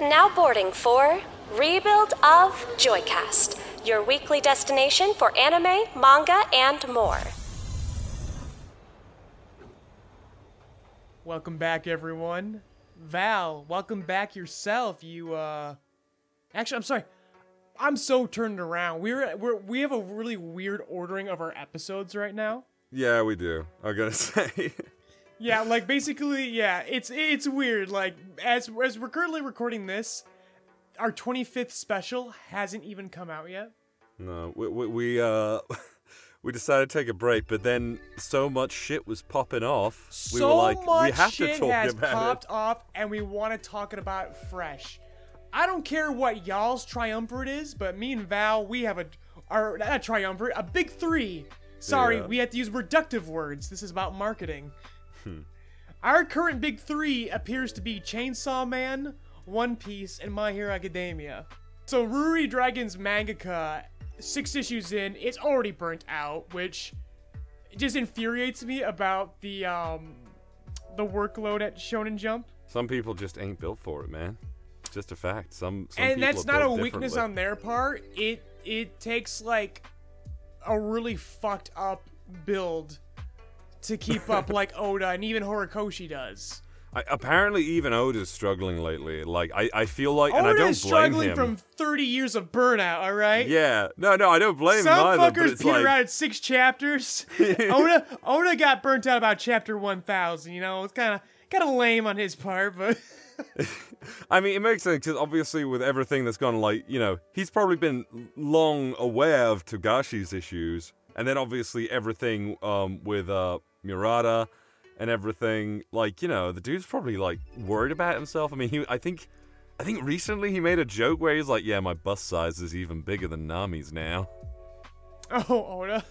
Now boarding for Rebuild of Joycast, your weekly destination for anime, manga, and more. Welcome back, everyone. Val, welcome back yourself. You, uh. Actually, I'm sorry. I'm so turned around. We're, we're we have a really weird ordering of our episodes right now. Yeah, we do. I'm gonna say. Yeah, like basically, yeah, it's it's weird. Like as as we're currently recording this, our 25th special hasn't even come out yet. no, we, we, we uh. We decided to take a break, but then so much shit was popping off. we so were like, much we have shit to talk has about popped it. off, and we want to talk about it fresh. I don't care what y'all's triumvirate is, but me and Val, we have a, our not a triumvirate, a big three. Sorry, Yeah. we have to use reductive words. This is about marketing. Hmm. Our current big three appears to be Chainsaw Man, One Piece, and My Hero Academia. So Ruri Dragon's mangaka, six issues in, it's already burnt out, which just infuriates me about the um the workload at Shonen Jump. Some people just ain't built for it, man. Just a fact. Some, some and that's not a weakness on their part. It it takes like a really fucked up build to keep up like Oda and even Horikoshi does. I, apparently, even Oda's struggling lately. Like, I, I feel like, and I Oda don't blame struggling him. from 30 years of burnout, all right? Yeah, no, no, I don't blame Some him either. But fuckers peter like, out at six chapters. Oda Oda got burnt out about chapter 1000, you know? It's kind of kind of lame on his part, but I mean, it makes sense because obviously, with everything that's gone, like you know, he's probably been long aware of Togashi's issues, and then obviously everything um, with uh, Murata and everything. Like you know, the dude's probably like worried about himself. I mean, he, I think, I think recently he made a joke where he's like, "Yeah, my bust size is even bigger than Nami's now." oh, Oda.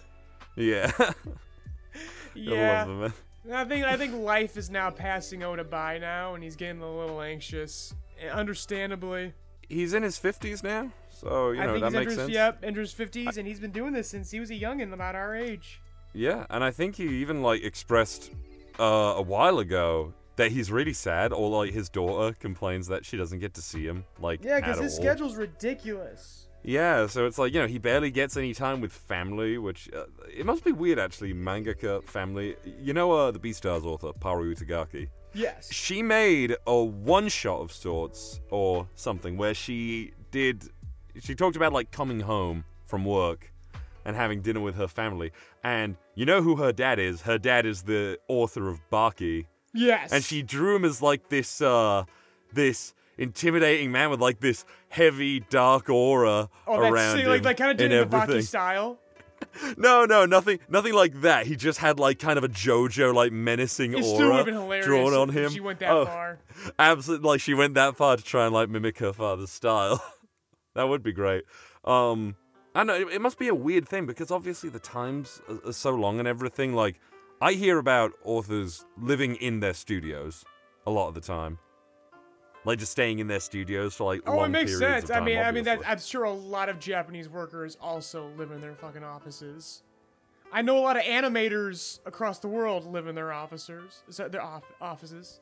Yeah, Yeah. him. I think I think life is now passing Oda by now, and he's getting a little anxious. eh, Understandably, He's in his fifties now, so you I know think that he's makes enters, sense. yep, enters fifties, and he's been doing this since he was a youngin, about our age. Yeah, and I think he even like expressed uh, a while ago that he's really sad, or like his daughter complains that she doesn't get to see him. Like, Yeah, because his all. schedule's ridiculous. Yeah, so it's like you know he barely gets any time with family, which uh, it must be weird actually. Mangaka family, you know, uh, the Beastars author Paru Itagaki. Yes. She made a one shot of sorts or something where she did. She talked about like coming home from work and having dinner with her family. And you know who her dad is? Her dad is the author of Baki. Yes. And she drew him as like this, uh, this intimidating man with like this heavy dark aura oh, that's around sick, him like like kind of and in the Baki style. No, no, nothing, nothing like that. He just had like kind of a JoJo like menacing It aura still would have been drawn on him. she went that oh, far. Absolutely, like she went that far to try and like mimic her father's style. that would be great. Um, I know it, it must be a weird thing because obviously the times are, are so long and everything. Like, I hear about authors living in their studios a lot of the time, like just staying in their studios for like Oh, it makes sense. of I time, mean, I mean that. I'm sure a lot of Japanese workers also live in their fucking offices. I know a lot of animators across the world live in their officers, their off- offices.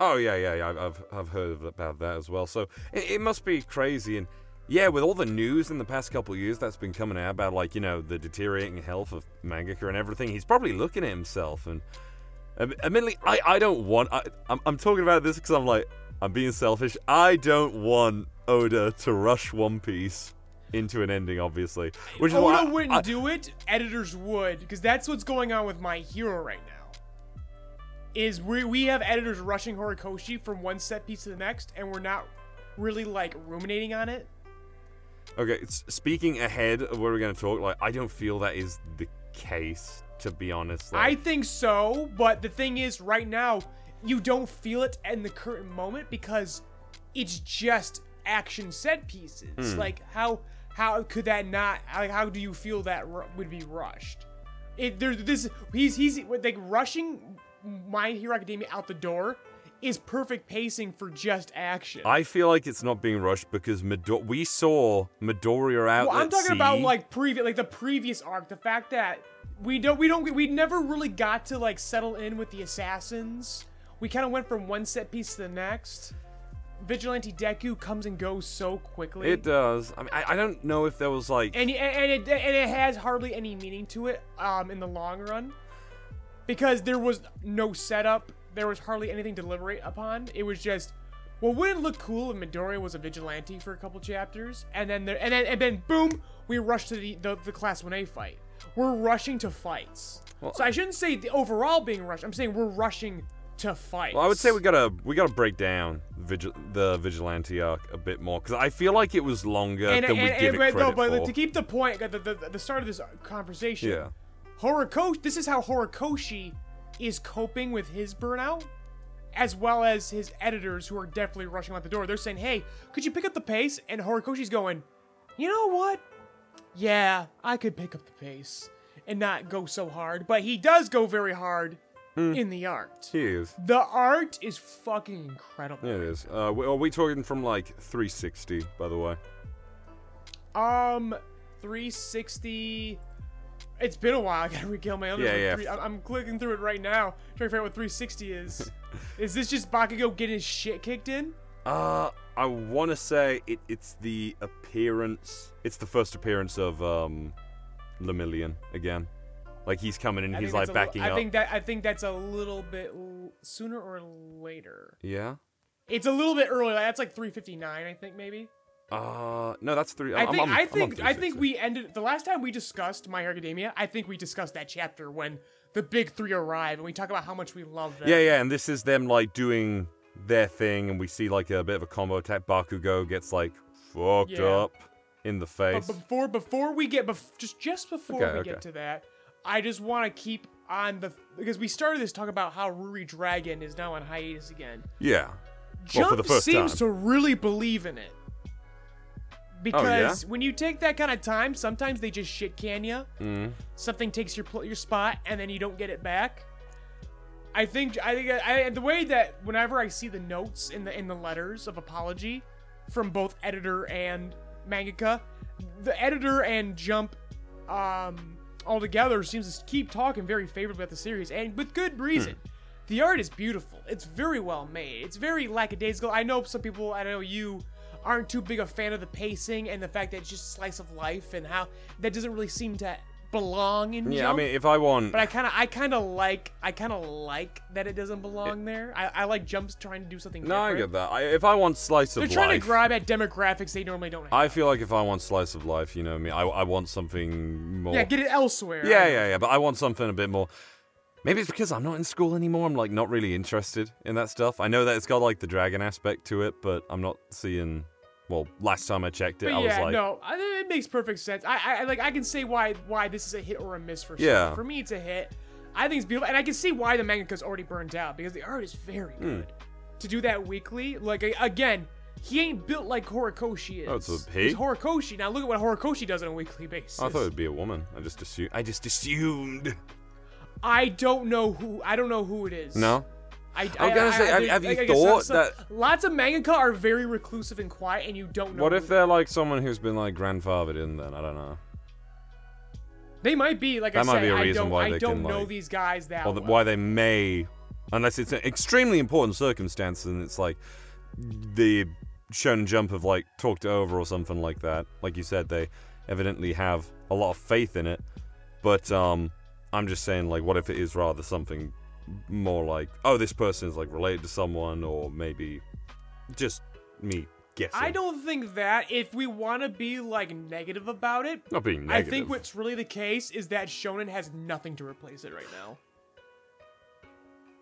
Oh yeah, yeah, yeah. I've I've, heard about that as well. So it, it must be crazy, and yeah, with all the news in the past couple of years that's been coming out about like you know the deteriorating health of mangaka and everything, he's probably looking at himself and. Admittedly, I, I don't want. I, I'm, I'm talking about this because I'm like, I'm being selfish. I don't want Oda to rush One Piece into an ending, obviously. Which is why Oda I- wouldn't I- do it. Editors would, because that's what's going on with My Hero right now. Is we we have editors rushing Horikoshi from one set piece to the next, and we're not really like ruminating on it. Okay, speaking ahead of where we're going to talk, like, I don't feel that is the case, to be honest. I think so, but the thing is, right now, you don't feel it in the current moment because it's just action set pieces. Hmm. Like how how could that not? Like how do you feel that ru- would be rushed? It there's this he's he's like rushing My Hero Academia out the door is perfect pacing for just action. I feel like it's not being rushed because Midor- we saw Midoriya out well, I'm talking about like previous, like the previous arc. The fact that we don't, we don't, we never really got to like settle in with the assassins. We kind of went from one set piece to the next. Vigilante Deku comes and goes so quickly. It does. I mean, I, I don't know if there was like. and and it and it has hardly any meaning to it um in the long run because there was no setup there was hardly anything to deliberate upon it was just well wouldn't it look cool if Midoriya was a vigilante for a couple chapters and then there and then and then boom we rush to the the, the class 1A fight we're rushing to fights so I shouldn't say the overall being rushed I'm saying we're rushing to fights Well, I would say we gotta we gotta break down vigil- the vigilante arc a bit more because I feel like it was longer and, than and, we and, give it but, credit no, but for. to keep the point at the, the, the start of this conversation yeah. Horikoshi, this is how Horikoshi is coping with his burnout, as well as his editors who are definitely rushing out the door. They're saying, hey, could you pick up the pace? And Horikoshi's going, you know what? Yeah, I could pick up the pace and not go so hard. But he does go very hard in the art. He is. The art is fucking incredible. Yeah, it is. Uh, are we talking from like 360, by the way? Um, 360. It's been a while. I gotta rekill my other Yeah, yeah. Three- I'm, I'm clicking through it right now, trying to figure out what 360 is. is this just Bakugo getting his shit kicked in? Uh, I want to say it, it's the appearance. It's the first appearance of um, Lemillion again. Like he's coming and I he's like that's a li- backing I up. think that I think that's a little bit l- sooner or later. Yeah. It's a little bit earlier. That's like 359, I think maybe. Uh, no, that's three. I I'm- think I'm- I think I think we ended the last time we discussed My Hero Academia. I think we discussed that chapter when the big three arrive and we talk about how much we love them. Yeah, yeah, and this is them like doing their thing, and we see like a bit of a combo attack. Bakugo gets like fucked Yeah. up in the face. But before before we get bef- just just before Okay, we okay. get to that, I just want to keep on the because we started this talk about how Ruri Dragon is now on hiatus again. yeah. Jump well, for the first seems time. to really believe in it. Oh, Because when you take that kind of time, sometimes they just shit can you. Mm. Something takes your pl- your spot, and then you don't get it back. I think I think I, the way that whenever I see the notes in the in the letters of apology from both editor and mangaka, the editor and Jump um all together seems to keep talking very favorably about the series and with good reason. Hmm. The art is beautiful. It's very well made. It's very lackadaisical. I know some people, I know you aren't too big a fan of the pacing and the fact that it's just slice of life and how that doesn't really seem to belong in Yeah, Jump. I mean, if I want, But I kind of, I kind of like, I kind of like that it doesn't belong there. I, I like Jump's trying to do something. no, I different. get that. I, if I want slice of They're trying life, to grab at demographics they normally don't have. I feel like if I want slice of life, you know me, I, I want something more. yeah, get it elsewhere. yeah, yeah, yeah. But I want something a bit more. Maybe it's because I'm not in school anymore. I'm like not really interested in that stuff. I know that it's got like the dragon aspect to it, but I'm not seeing. Well, last time I checked it, But I was yeah, like, no, I, it makes perfect sense. I, I like, I can say why, why this is a hit or a miss for sure. Yeah. For me, it's a hit. I think it's beautiful, and I can see why the manga's already burned out because the art is very Hmm. good. To do that weekly, like again, he ain't built like Horikoshi is. Oh, it's a he? He's Horikoshi. Now look at what Horikoshi does on a weekly basis. I thought it'd be a woman. I just assumed. I just assumed. I don't know who. I don't know who it is. No. I, I was gonna say, have- have you I thought some- that- lots of mangaka are very reclusive and quiet, and you don't know. What if they- they're like someone who's been like grandfathered in? Then I don't know. They might be like That I might said. be a I reason don't. why I they don't can, know like- these guys that or the, well. why they may, unless it's an extremely important circumstance and it's like the Shonen Jump have like talked over or something like that. Like you said, they evidently have a lot of faith in it. But um, I'm just saying, like, what if it is rather something more like, oh, this person is like related to someone, or maybe just me guessing. I don't think that if we want to be like negative about it, Not being negative. I think what's really the case is that Shonen has nothing to replace it right now.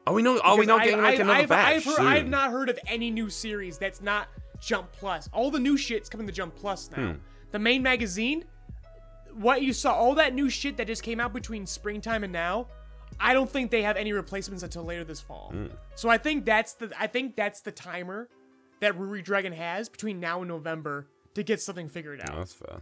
Are we not? Are we not I, like I, another I've, batch I've, heard, soon? I've not heard of any new series that's not Jump Plus. All the new shit's coming to Jump Plus now. Hmm. The main magazine, what you saw, all that new shit that just came out between springtime and now, I don't think they have any replacements until later this fall. Hmm. So I think that's the I think that's the timer that Ruri Dragon has between now and November to get something figured out. Oh, that's fair.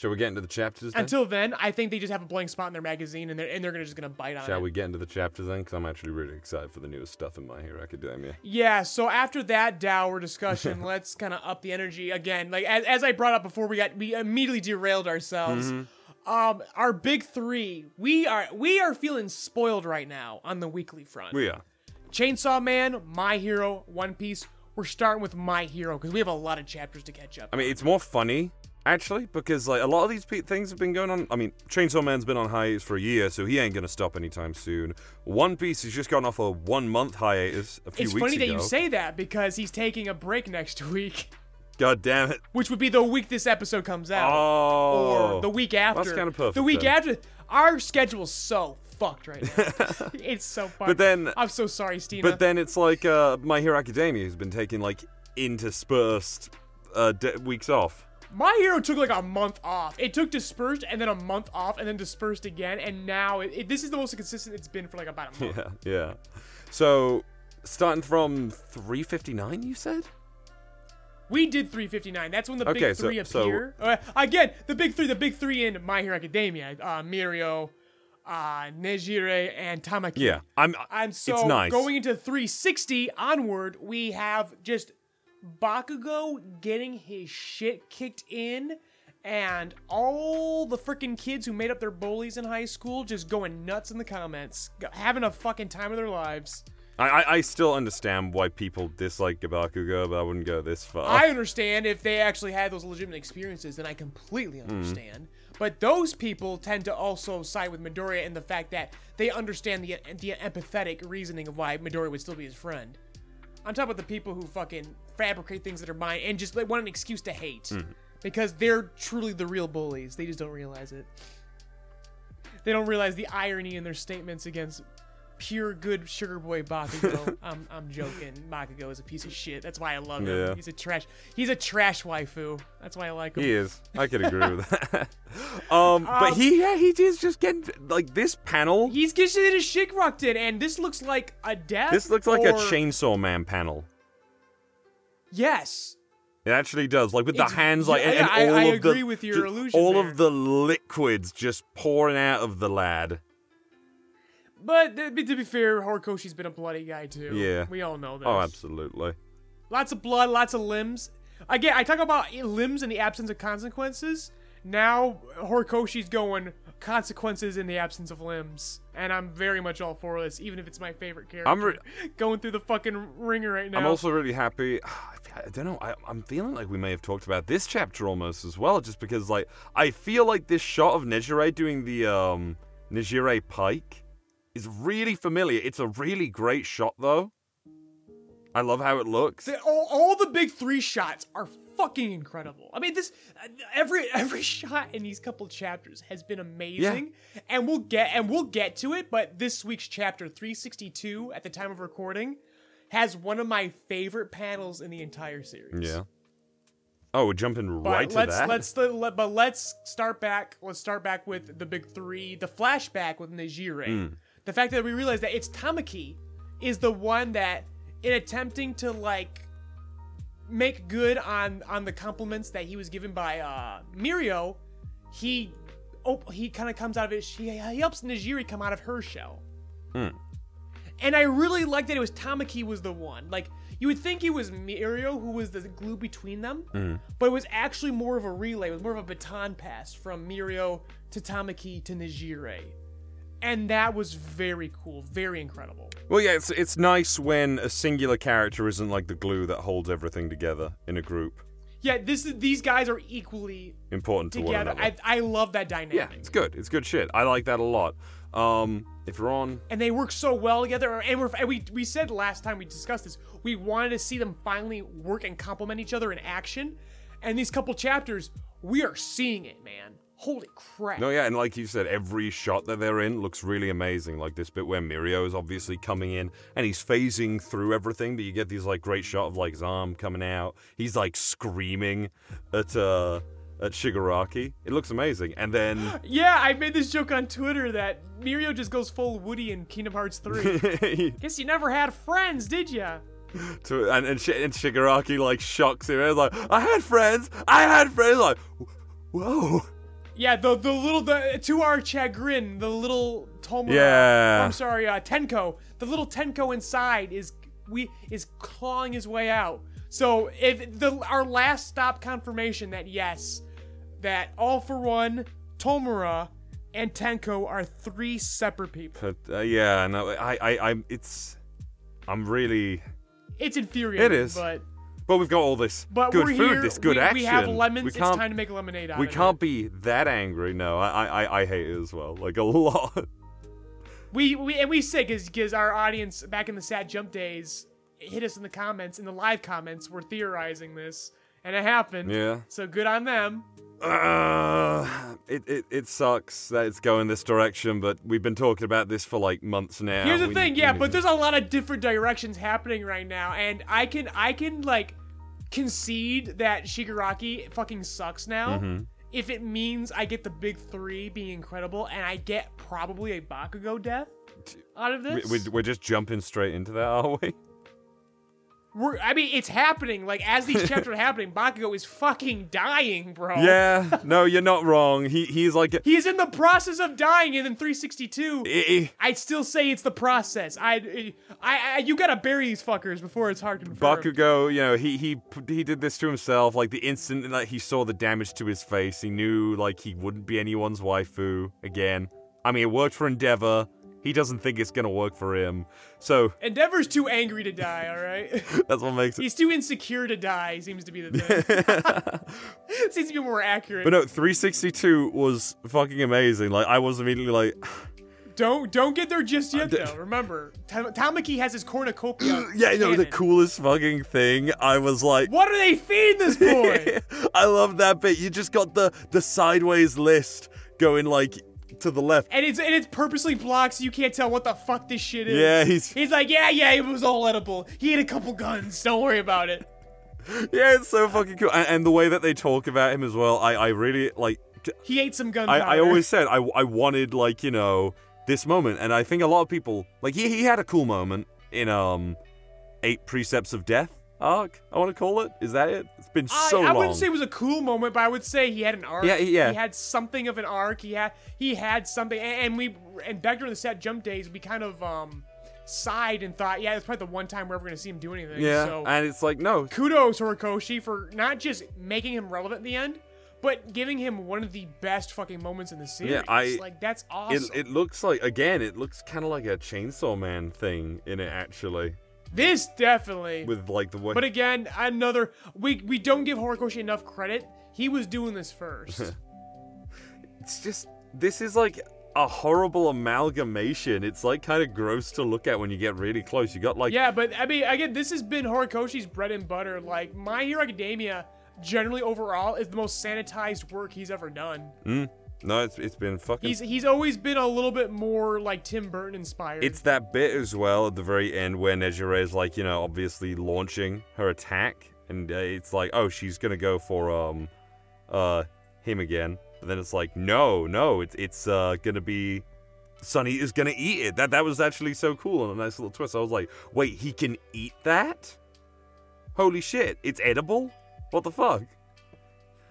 Shall we get into the chapters then? Until then, I think they just have a blank spot in their magazine, and they're and they're gonna just gonna bite on Shall it. Shall we get into the chapters then? Because I'm actually really excited for the newest stuff in My Hero Academia. Yeah. So after that dour discussion, let's kind of up the energy again. Like as, as I brought up before, we got we immediately derailed ourselves. Mm-hmm. Um, our big three, we are we are feeling spoiled right now on the weekly front. We are. Chainsaw Man, My Hero, One Piece. we're starting with My Hero because we have a lot of chapters to catch up. I mean, it's more funny actually because like a lot of these pe- things have been going on. I mean, Chainsaw Man's been on hiatus for a year, so he ain't gonna stop anytime soon. One Piece has just gone off a one month hiatus a few it's weeks funny that you say that because he's taking a break next week, God damn it! which would be the week this episode comes out, Oh, or the week after. that's kinda perfect The week then. after, our schedule's so fucked right now. it's so fucked. But then- I'm so sorry, Steena. But then it's like uh, My Hero Academia has been taking like interspersed uh, de- weeks off. My Hero took like a month off. It took dispersed and then a month off and then dispersed again, and now it, it- this is the most consistent it's been for like about a month. Yeah, yeah. So starting from 359, you said? We did 359. That's when the Okay, big so- three so- appear. Uh, again, the big three, the big three in My Hero Academia: uh, Mirio, uh, Nejire, and Tamaki. Yeah, I'm. And so it's nice. going into 360 onward, we have just Bakugo getting his shit kicked in, and all the freaking kids who made up their bullies in high school just going nuts in the comments, having a fucking time of their lives. I, I, I still understand why people dislike Gabakugo, but I wouldn't go this far. I understand if they actually had those legitimate experiences, then I completely Mm-hmm. understand. But those people tend to also side with Midoriya in the fact that they understand the the empathetic reasoning of why Midoriya would still be his friend. I'm talking about the people who fucking fabricate things that are mine and just like, want an excuse to hate Mm-hmm. because they're truly the real bullies. They just don't realize it. They don't realize the irony in their statements against pure good sugar boy Bakugo. I'm, I'm joking. Bakugo is a piece of shit. That's why I love him. Yeah. He's a trash. He's a trash waifu. That's why I like him. He is. I could agree with that. Um, but Um, he, yeah, he is just getting like this panel. He's getting his shit rocked in, and this looks like a death. This looks like a Chainsaw Man panel. Yes. It actually does, like with the hands, like yeah, and, and I- all I of agree the with your ju- illusion all there. of the liquids just pouring out of the lad. But to be fair, Horikoshi's been a bloody guy too. Yeah. We all know this. Oh, absolutely. Lots of blood, lots of limbs. Again, I talk about limbs in the absence of consequences. Now Horikoshi's going consequences in the absence of limbs, and I'm very much all for this, even if it's my favorite character. I'm re- going through the fucking ringer right now. I'm also really happy. I don't know. I, I'm feeling like we may have talked about this chapter almost as well, just because like I feel like this shot of Nejire doing the um Nejire pike is really familiar. It's a really great shot though. I love how it looks. The- all, all the big three shots are fucking incredible. I mean, this every every shot in these couple chapters has been amazing, yeah. and we'll get and we'll get to it. But this week's chapter 362, at the time of recording, has one of my favorite panels in the entire series. Yeah. Oh, we're jumping But right to let's that. let's let, but let's start back. Let's start back with the big three. The flashback with Nejire. Hmm. The fact that we realize that it's Tamaki is the one that, in attempting to like make good on on the compliments that he was given by uh Mirio, he oh he kind of comes out of it. He, he helps Nejire come out of her shell. Hmm. And I really like that it was Tamaki was the one. Like you would think it was Mirio who was the glue between them, Hmm. but it was actually more of a relay. It was more of a baton pass from Mirio to Tamaki to Nejire. And that was very cool, very incredible. Well, yeah, it's it's nice when a singular character isn't like the glue that holds everything together in a group. Yeah, this is these guys are equally Important to one together. another. I, I love that dynamic. yeah, it's good. It's good shit. I like that a lot. Um, if you're on, and they work so well together. And, we're, and we we said last time we discussed this, we wanted to see them finally work and complement each other in action. And these couple chapters, we are seeing it, man. Holy crap! no, yeah, and like you said, every shot that they're in looks really amazing. Like this bit where Mirio is obviously coming in and he's phasing through everything, but you get these like great shot of like Zam coming out. He's like screaming at uh at Shigaraki. It looks amazing. And then Yeah, I made this joke on Twitter that Mirio just goes full Woody in Kingdom Hearts 3. Guess you never had friends, did ya? to, and and, Sh- and Shigaraki like shocks him. It's like I had friends. I had friends. Like whoa. Yeah, the the little the to our chagrin, the little Tomura. Yeah. I'm sorry, uh, Tenko. The little Tenko inside is we is clawing his way out. So if the our last stop confirmation that yes, that all for one, Tomura and Tenko are three separate people. But uh, yeah, no, I, I, I'm. It's. I'm really. It's infuriating. It is. But But we've got all this but good food, here. this good we, action. We have lemons. We it's time to make lemonade out we of can't it. be that angry. No, I, I, I hate it as well. Like a lot. We, we and we say because our audience back in the sad jump days hit us in the comments in the live comments. We're theorizing this, and it happened. Yeah. So good on them. Uh, it, it it sucks that it's going this direction, but we've been talking about this for like months now. Here's the We- thing, yeah, but there's a lot of different directions happening right now, and I can I can like concede that Shigaraki fucking sucks now. Mm-hmm. If it means I get the big three being incredible, and I get probably a Bakugo death out of this. we, we're just jumping straight into that, are we? We're, I mean, it's happening. Like as these chapters are happening, Bakugo is fucking dying, bro. Yeah, no, you're not wrong. He he's like He's in the process of dying, and then 362, eh, I'd still say it's the process. I, I, I you gotta bury these fuckers before it's hard to. confirmed. Bakugo, you know, he he he did this to himself. Like the instant that he saw the damage to his face, he knew like he wouldn't be anyone's waifu again. I mean, it worked for Endeavor. He doesn't think it's gonna work for him. So Endeavor's too angry to die, alright? that's what makes it. He's too insecure to die, seems to be the thing. seems to be more accurate. But no, 362 was fucking amazing. Like I was immediately like, don't don't get there just yet, uh, though. Remember, Ta- Tamaki has his cornucopia. yeah, you know, the coolest fucking thing. I was like, What are they feeding this boy? I love that bit. You just got the the sideways list going like to the left. and it's and it's purposely blocked so you can't tell what the fuck this shit is. Yeah, he's He's like, yeah, yeah, it was all edible. He had a couple guns. Don't worry about it. yeah, it's so fucking cool. And, and the way that they talk about him as well, I I really like. He ate some I. I always said I, I wanted like you know this moment, and I think a lot of people like he he had a cool moment in um eight precepts of death arc. I want to call it. Is that it? It's been I, so I long. wouldn't say it was a cool moment, but I would say he had an arc. Yeah, yeah. He had something of an arc. He had he had something, and, and we and back during the set jump days, we kind of um sighed and thought, yeah, it's probably the one time we're ever gonna see him do anything. yeah, So and it's like no, kudos Horikoshi for not just making him relevant at the end, but giving him one of the best fucking moments in the series. Yeah, I- like that's it awesome. it looks like again, it looks kind of like a Chainsaw Man thing in it actually, this definitely. with like the way. but again, another we we don't give Horikoshi enough credit. He was doing this first. it's just this is like a horrible amalgamation. It's like kind of gross to look at when you get really close. You got like Yeah, but I mean, again, this has been Horikoshi's bread and butter. Like, My Hero Academia, generally overall, is the most sanitized work he's ever done. Hmm. No, it's it's been fucking. He's he's always been a little bit more like Tim Burton inspired. It's that bit as well at the very end where Nejire is like, you know, obviously launching her attack, and uh, it's like, oh, she's gonna go for um, uh, him again. But then it's like, no, no, it's it's uh gonna be, Sunny is gonna eat it. That that was actually so cool and a nice little twist. I was like, wait, he can eat that? Holy shit, it's edible? What the fuck?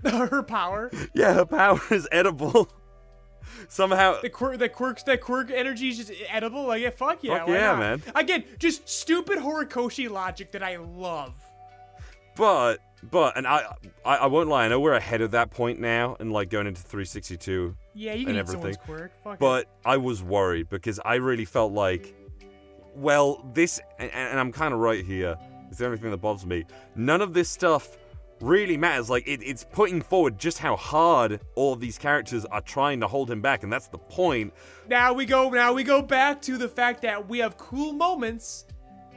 her power. Yeah, her power is edible. Somehow, The quirk, the quirks, that quirk energy is just edible. Like, yeah, fuck yeah, Fuck yeah, not? man. Again, just stupid Horikoshi logic that I love. But but and I, I I won't lie, I know we're ahead of that point now and like going into 362. Yeah, you And can eat everything. someone's quirk. Fuck it. But I was worried because I really felt like well, this and, and I'm kind of right here. It's the only thing that bothers me. None of this stuff really matters. Like it, it's putting forward just how hard all of these characters are trying to hold him back, and that's the point. Now we go. Now we go back to the fact that we have cool moments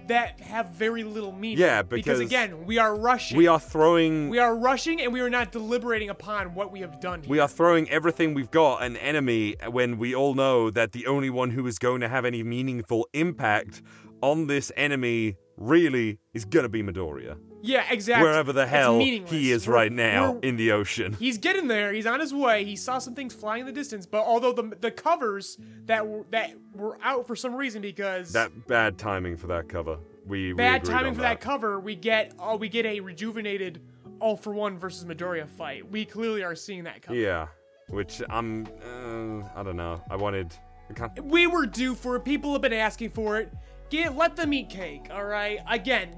that have very little meaning. Yeah, because because again, we are rushing. We are throwing We are rushing, and we are not deliberating upon what we have done. Here. We are throwing everything we've got an enemy when we all know that the only one who is going to have any meaningful impact on this enemy really is going to be Midoriya. Yeah, exactly. Wherever the hell he is We're- right now in the ocean. He's getting there. He's on his way. He saw some things flying in the distance, but although the the covers that were that were out for some reason because That bad timing for that cover. We we bad agreed timing for that. cover, we get oh we get a rejuvenated all for one versus Midoriya fight. We clearly are seeing that coming. Yeah, which I'm uh, I don't know. I wanted I We were due for it. People have been asking for it. Get let them eat cake. All right. Again,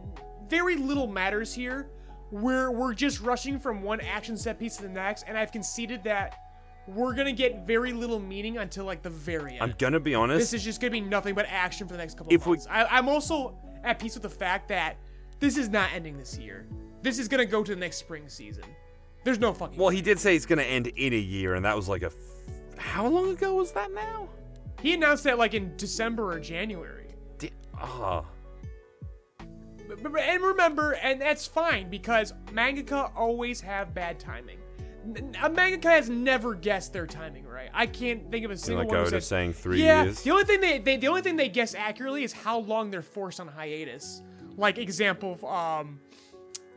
very little matters here. We're we're just rushing from one action set piece to the next, and I've conceded that we're gonna get very little meaning until like the very end. I'm gonna be honest. this is just gonna be nothing but action for the next couple If of we- months. I, I'm also at peace with the fact that this is not ending this year. This is gonna go to the next spring season. There's no fucking. Well, he did say it's gonna end in a year, and that was like a. F- How long ago was that now? he announced that like in December or January. Di- Ah. And remember, and that's fine because mangaka always have bad timing. A mangaka has never guessed their timing right. I can't think of a single like one. who Oda said- saying three yeah, years? the only thing they, they the only thing they guess accurately is how long they're forced on hiatus. Like example, um,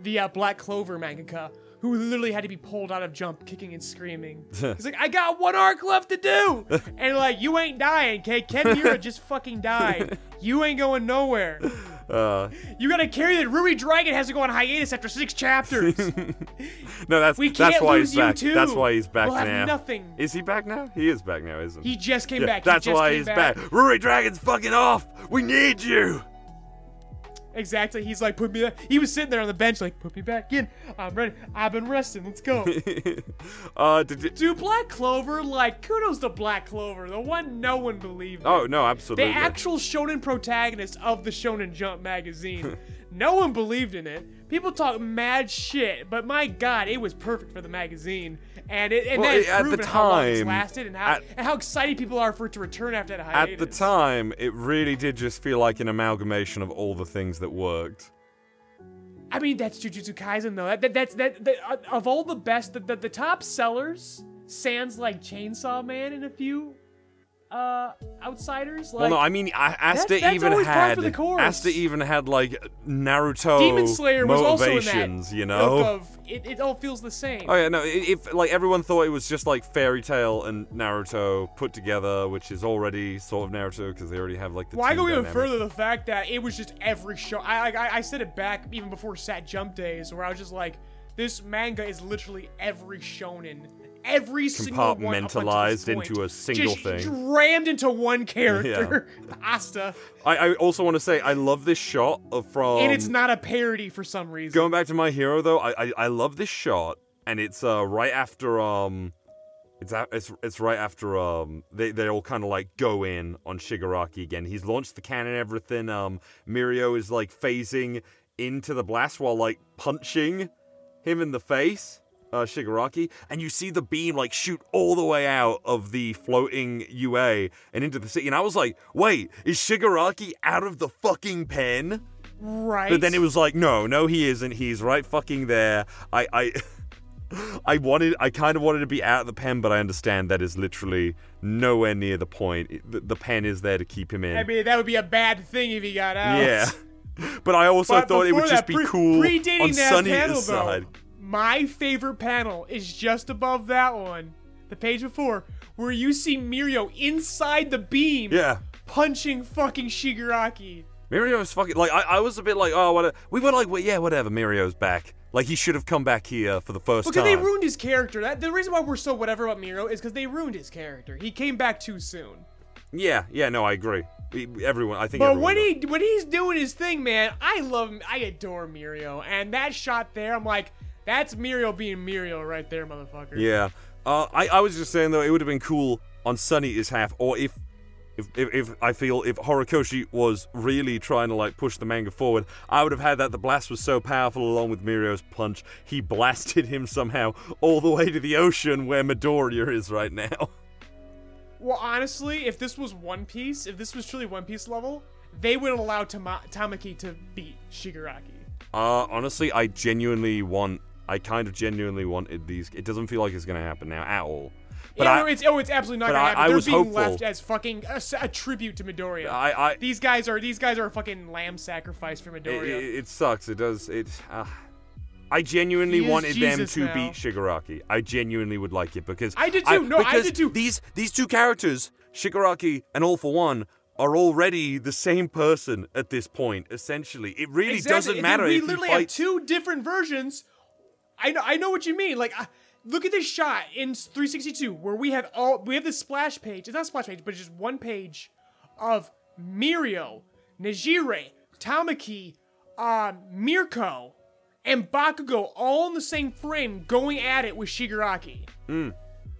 the uh, Black Clover mangaka who literally had to be pulled out of Jump, kicking and screaming. He's like, I got one arc left to do, and like, you ain't dying, okay? Ken Mira just fucking died. You ain't going nowhere. Uh, You gotta carry that Ruri Dragon has to go on hiatus after six chapters. no, that's We that's can't why lose he's you back. too. That's why he's back We'll have now. nothing. Is he back now? He is back now, isn't he He just came Yeah, back. That's why he's back. Ruri Dragon's fucking off. We need you. Exactly. He's like, put me. Back. He was sitting there on the bench, like, put me back in. I'm ready. I've been resting. Let's go. uh, did you, Dude, Black Clover, like, kudos to Black Clover, the one no one believed. in. Oh no, absolutely. the actual shonen protagonist of the Shonen Jump magazine. no one believed in it. People talk mad shit, but my god, it was perfect for the magazine. And it and Well, that's it- at the proven how long it's time- lasted and how at- and how excited people are for it to return after that At the time, it really did just feel like an amalgamation of all the things that worked. I mean, that's Jujutsu Kaisen though. That, that that's that, that uh, of all the best, the, the the top sellers, sans like Chainsaw Man and a few uh outsiders. Like well, no, I mean, I- Asta that's even had. Asta even had like Naruto Demon Slayer was also in that motivations, you know. Of, it, it all feels the same. Oh yeah, no. If like everyone thought it was just like Fairy Tail and Naruto put together, which is already sort of Naruto because they already have like the. Well, team go even further. The fact that it was just every show. I, I I said it back even before Sat Jump days, where I was just like, this manga is literally every shonen, every single one up until this Compartmentalized into a single just thing. rammed into one character, Asta, I, I also want to say I love this shot of from. and it's not a parody for some reason. Going back to my hero though, I, I I love this shot, and it's uh right after um, it's a, it's it's right after um they they all kind of like go in on Shigaraki again. He's launched the cannon, everything. Um, Mirio is like phasing into the blast while like punching him in the face. Uh, Shigaraki, and you see the beam like shoot all the way out of the floating UA and into the city. And I was like, wait, is Shigaraki out of the fucking pen? right? But then it was like, no, no, he isn't. He's right fucking there. I, I, I wanted, I kind of wanted to be out of the pen, but I understand that is literally nowhere near the point. It- the, the pen is there to keep him in. I mean, that would be a bad thing if he got out. yeah. But I also But thought it would just that, be pre- cool on Sunny's side. Though, my favorite panel is just above that one, the page before, where you see Mirio inside the beam, Yeah. punching fucking Shigaraki. Mirio's fucking like I, I was a bit like oh what we were like well, yeah whatever Mirio's back like he should have come back here for the first Because time they ruined his character. That the reason why we're so whatever about Mirio is because they ruined his character. He came back too soon. yeah yeah no I agree everyone I think But everyone when he when he's doing his thing, man, I love him. I adore Mirio, and that shot there, I'm like, that's Mirio being Mirio right there, motherfucker. Yeah. Uh, I, I was just saying though, it would have been cool on Sunny's half, or if, if, if, if I feel if Horikoshi was really trying to like push the manga forward, I would have had that the blast was so powerful along with Mirio's punch, he blasted him somehow all the way to the ocean where Midoriya is right now. Well, honestly, if this was One Piece, if this was truly One Piece level, they would allow Tama- Tamaki to beat Shigaraki. Uh, honestly, I genuinely want, I kind of genuinely wanted these. It doesn't feel like it's gonna happen now at all. But yeah, I, no, it's oh, it's absolutely not gonna I- happen. I They're being hopeful. left as fucking a, a tribute to Midoriya. I, I, these guys are these guys are a fucking lamb sacrifice for It, Midoriya. it, it sucks. It does. It. Uh, I genuinely wanted Jesus them to now. beat Shigaraki. I genuinely would like it because I did too. No, I did too. These these two characters, Shigaraki and All for One, are already the same person at this point. Essentially, it really Exactly. doesn't matter We if literally fight. have two different versions. I know, I know what you mean. Like, I, look at this shot in 362 where we have all we have this splash page. It's not a splash page, but it's just one page of Mirio, Nejire, Tamaki, uh, Mirko, and Bakugo all in the same frame, going at it with Shigaraki. yeah,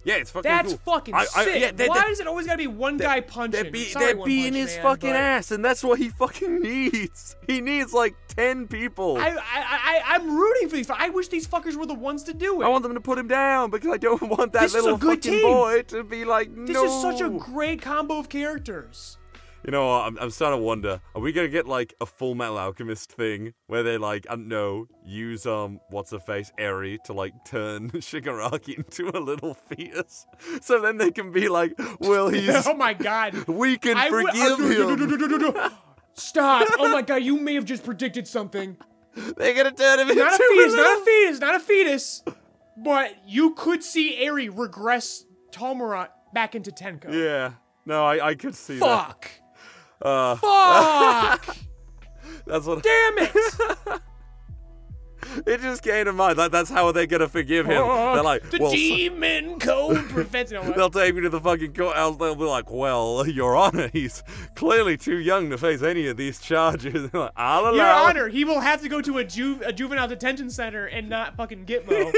Yeah, it's fucking That's cool. fucking I- I- sick. yeah, Why does it always gotta be one guy punching? They're, be, Sorry, they're beating his Man, fucking but ass, and that's what he fucking needs. He needs like ten people. I, I, I, I'm rooting for these. I wish these fuckers were the ones to do it. I want them to put him down because I don't want that This little fucking team. boy to be like, No. this is such a great combo of characters. You know, I'm, I'm starting to wonder: Are we gonna get like a Full Metal Alchemist thing where they like, I don't know, use um, what's her face, Eri, to like turn Shigaraki into a little fetus, so then they can be like, well, he's, oh my god. we can I forgive uh, no, no, him. Stop! Oh my god, you may have just predicted something. They're gonna turn him Not a into fetus, a not a fetus, not a fetus. But you could see Eri regress Tomura back into Tenko. Yeah. No, I, I could see that. Fuck. Uh, Fuck. that's what. Damn it. It just came to mind. Like that's how they're gonna forgive him. They're like, the well, demon code prevents. You know what? They'll take me to the fucking courthouse. They'll be like, "Well, Your Honor, he's clearly too young to face any of these charges." Like, I'll Your allow it." Honor, he will have to go to a, ju- a juvenile detention center and not fucking Gitmo.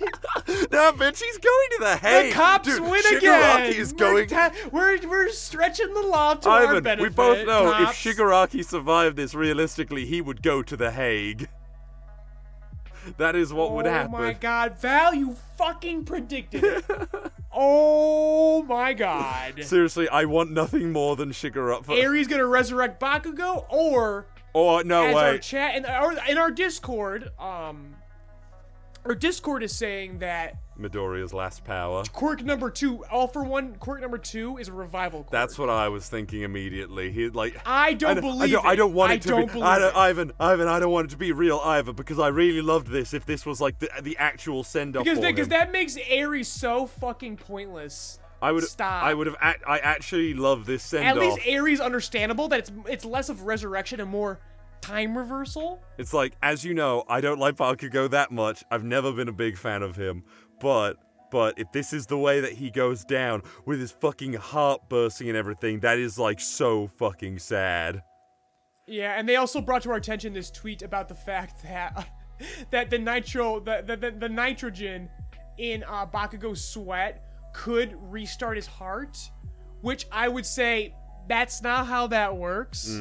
No, bitch, he's going to the Hague. the cops Dude, win Shigaraki again. is We're going. ta- we're, we're stretching the law to our benefit. we both know cops. if Shigaraki survived this, realistically, he would go to the Hague. That is what would happen. Oh my god, Val, you fucking predicted it. oh my god. Seriously, I want nothing more than Shigaraki. Eri's gonna resurrect Bakugo, or Or no as our way. chat in our in our Discord, um, our Discord is saying that Midoriya's last power. quirk number two, all for one, quirk number two is a revival quirk. That's what I was thinking immediately. He like I don't I believe I don't, I don't want I it to don't be. believe I don't, it. Ivan, Ivan, I don't want it to be real either because I really loved this. If this was like the the actual send off because because that makes Ares so fucking pointless. I would stop. I would have. I actually love this send off. At least Ares understandable that it's it's less of resurrection and more time reversal. It's like, as you know, I don't like Bakugo that much. I've never been a big fan of him, but. But if this is the way that he goes down with his fucking heart bursting and everything, that is like so fucking sad. Yeah, and they also brought to our attention this tweet about the fact that that the nitro the the, the, the nitrogen in uh, Bakugo's sweat could restart his heart, which I would say that's not how that works.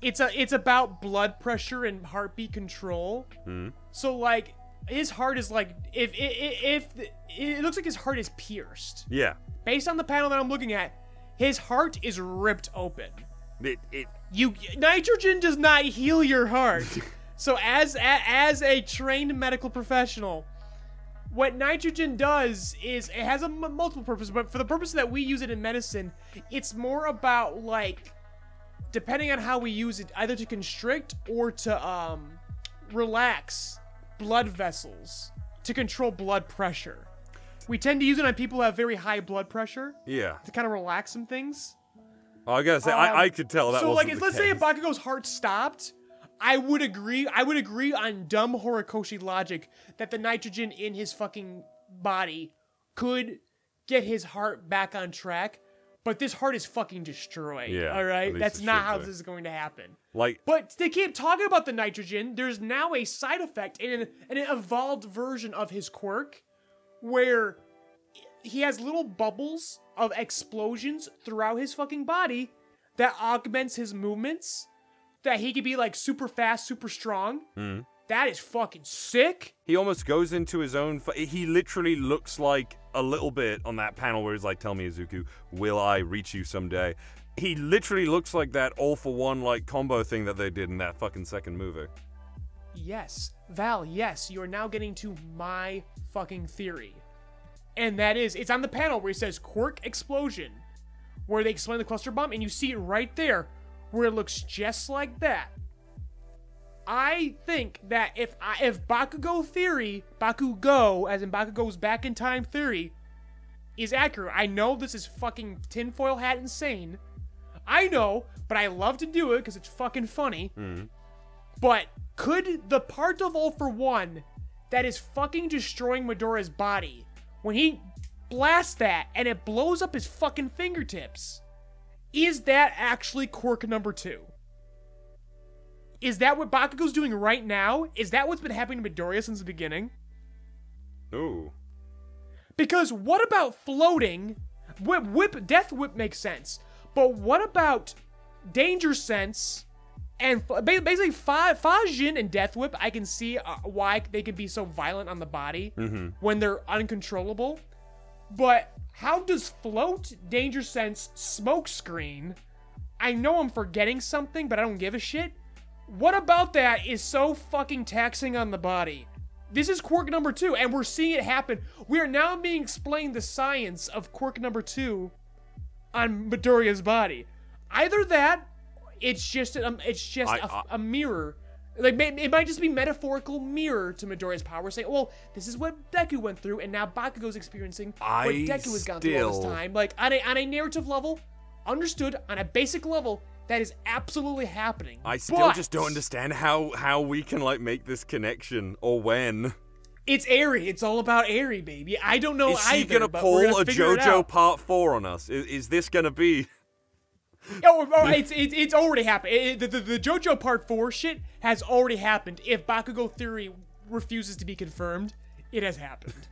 It's a it's about blood pressure and heartbeat control. Hmm. So like his heart is like if if, if it looks like his heart is pierced. Yeah. Based on the panel that I'm looking at, his heart is ripped open It, it, you nitrogen does not heal your heart. so as a, as a trained medical professional, what nitrogen does is it has a m- multiple purpose, but for the purpose that we use it in medicine, it's more about like depending on how we use it, either to constrict or to um relax blood vessels to control blood pressure. We tend to use it on people who have very high blood pressure yeah. to kind of relax some things. Oh, I gotta say, Um, I, I could tell that so like, wasn't if, the let's say if. Bakugo's heart stopped, I would agree. I would agree on dumb Horikoshi logic that the nitrogen in his fucking body could get his heart back on track. But this heart is fucking destroyed. Yeah, All right. That's not how be. this is going to happen. Like, But they keep talking about the nitrogen. There's now a side effect in an, an evolved version of his quirk where he has little bubbles of explosions throughout his fucking body that augments his movements. That he could be like super fast, super strong. Hmm. That is fucking sick. he almost goes into his own. Fu- he literally looks like a little bit on that panel where he's like, "Tell me, Izuku, will I reach you someday?" He literally looks like that all for one like combo thing that they did in that fucking second movie. Yes, Val, yes, you are now getting to my fucking theory. And that is, it's on the panel where he says quirk explosion, where they explain the cluster bomb, and you see it right there, where it looks just like that. I think that if I, if Bakugo theory, Bakugo, as in Bakugo's back in time theory, is accurate, I know this is fucking tinfoil hat insane. I know, but I love to do it because it's fucking funny. Mm-hmm. But could the part of All for One that is fucking destroying Midoriya's body, when he blasts that and it blows up his fucking fingertips, is that actually quirk number two? Is that what Bakugo's doing right now? Is that what's been happening to Midoriya since the beginning? Ooh. Because what about floating? Whip, whip, death whip makes sense. But what about danger sense? And f- basically, Fa, Fajin and Death Whip, I can see uh, why they can be so violent on the body when they're uncontrollable. But how does float, danger sense, smoke screen? I know I'm forgetting something, but I don't give a shit. What about that is so fucking taxing on the body? This is quirk number two, and we're seeing it happen. We are now being explained the science of quirk number two on Midoriya's body. Either that, it's just um, it's just I- a I- a mirror. Like it might just be metaphorical mirror to Midoriya's power, saying, "Well, this is what Deku went through, and now Bakugo's experiencing what I Deku has gone through all this time." Like on a on a narrative level, understood on a basic level, that is absolutely happening. I still But just don't understand how how we can like make this connection or when. It's Eri. It's all about Eri, baby. I don't know Is she either. gonna pull gonna a JoJo. Part Four on us? Is, is this gonna be? Oh, oh, it's, it's it's already happened. It- the, the, the JoJo Part 4 shit has already happened. If Bakugo Theory refuses to be confirmed, it has happened.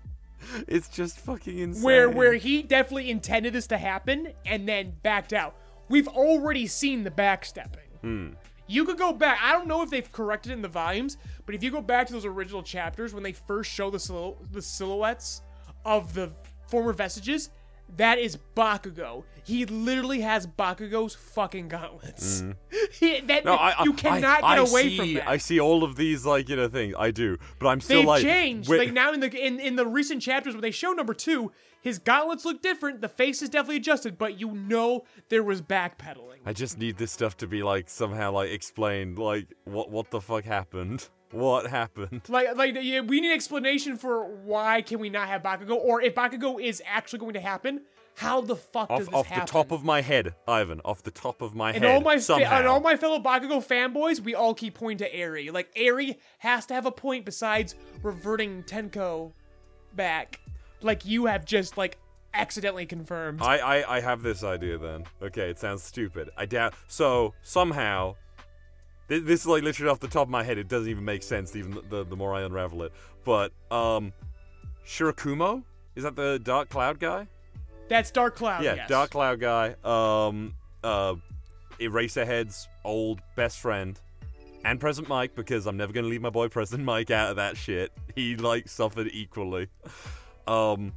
It's just fucking insane. Where where he definitely intended this to happen and then backed out. We've already seen the backstepping. Hmm. You could go back. I don't know if they've corrected it in the volumes, but if you go back to those original chapters when they first show the sil- the silhouettes of the former vestiges, that is Bakugo. He literally has Bakugo's fucking gauntlets. Mm-hmm. He- that, No, I, I, you cannot I, get away see, from that. I see all of these like you know things. I do, but I'm still They've like changed. wi- Like now in the in, in the recent chapters where they show number two, his gauntlets look different. The face is definitely adjusted, but you know there was backpedaling. I just need this stuff to be like somehow like explained. Like what what the fuck happened? What happened? Like like yeah, we need explanation for why can we not have Bakugo, or if Bakugo is actually going to happen, how the fuck does Off this off happen? the top of my head, Ivan. Off the top of my and head. all my fa- somehow. and all my fellow Bakugo fanboys, we all keep pointing to Eri. Like Eri has to have a point besides reverting Tenko back, like you have just like accidentally confirmed. I, I I have this idea then. Okay, it sounds stupid. I doubt. So somehow, thi- this is like literally off the top of my head. It doesn't even make sense. Even the the, the more I unravel it. But um, Shirakumo is that the Dark Cloud guy? That's Dark Cloud. yeah, yes. Dark Cloud guy. Um, uh, Eraserhead's old best friend. And Present Mike, because I'm never gonna leave my boy Present Mike out of that shit. He like suffered equally. Um,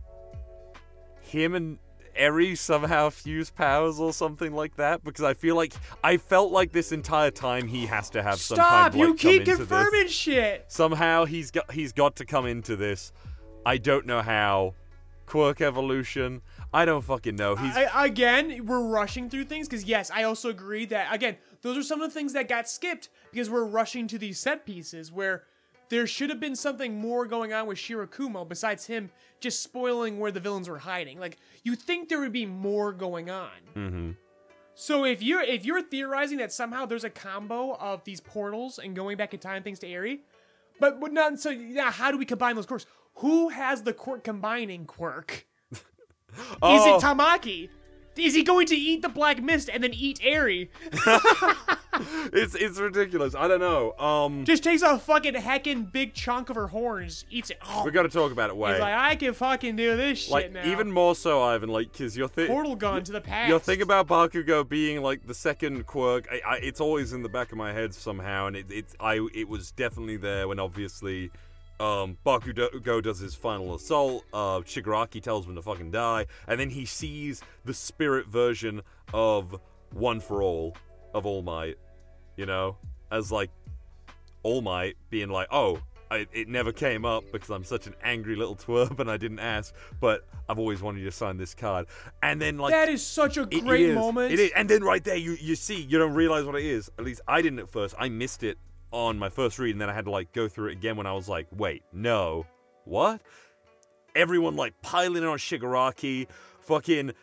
him and Eri somehow fuse powers or something like that because I feel like I felt like this entire time he has to have some kind Stop! of you keep into this. confirming shit. Somehow he's got he's got to come into this. I don't know how. Quirk evolution. I don't fucking know. He's I, again, we're rushing through things because yes, I also agree that again, those are some of the things that got skipped because we're rushing to these set pieces where there should have been something more going on with Shirakumo besides him just spoiling where the villains were hiding. Like you think there would be more going on. Mhm. So if you're if you're theorizing that somehow there's a combo of these portals and going back in time things to Eri, but but not so yeah, how do we combine those quirks? Who has the quirk combining quirk? Is Oh. it Tamaki? Is he going to eat the black mist and then eat Eri? it's it's ridiculous. I don't know. Um, Just takes a fucking heckin' big chunk of her horns, eats it. Oh, we got to talk about it. Wait, he's like, I can fucking do this shit like now. even more so, Ivan. Like, cause you're thi- portal gun to the past. Your thing about Bakugo being like the second quirk, I, I, it's always in the back of my head somehow, and it, it's I it was definitely there when obviously um, Bakugo does his final assault. Uh, Shigaraki tells him to fucking die, and then he sees the spirit version of One for All of All Might, you know, as like All Might being like, oh. I, it never came up because I'm such an angry little twerp and I didn't ask, but I've always wanted you to sign this card. And then like that is such a it- it great moment. It is. And then right there, you you see, you don't realize what it is. At least I didn't at first. I missed it on my first read, and then I had to like go through it again when I was like, wait, no, what? Everyone like piling on Shigaraki, fucking.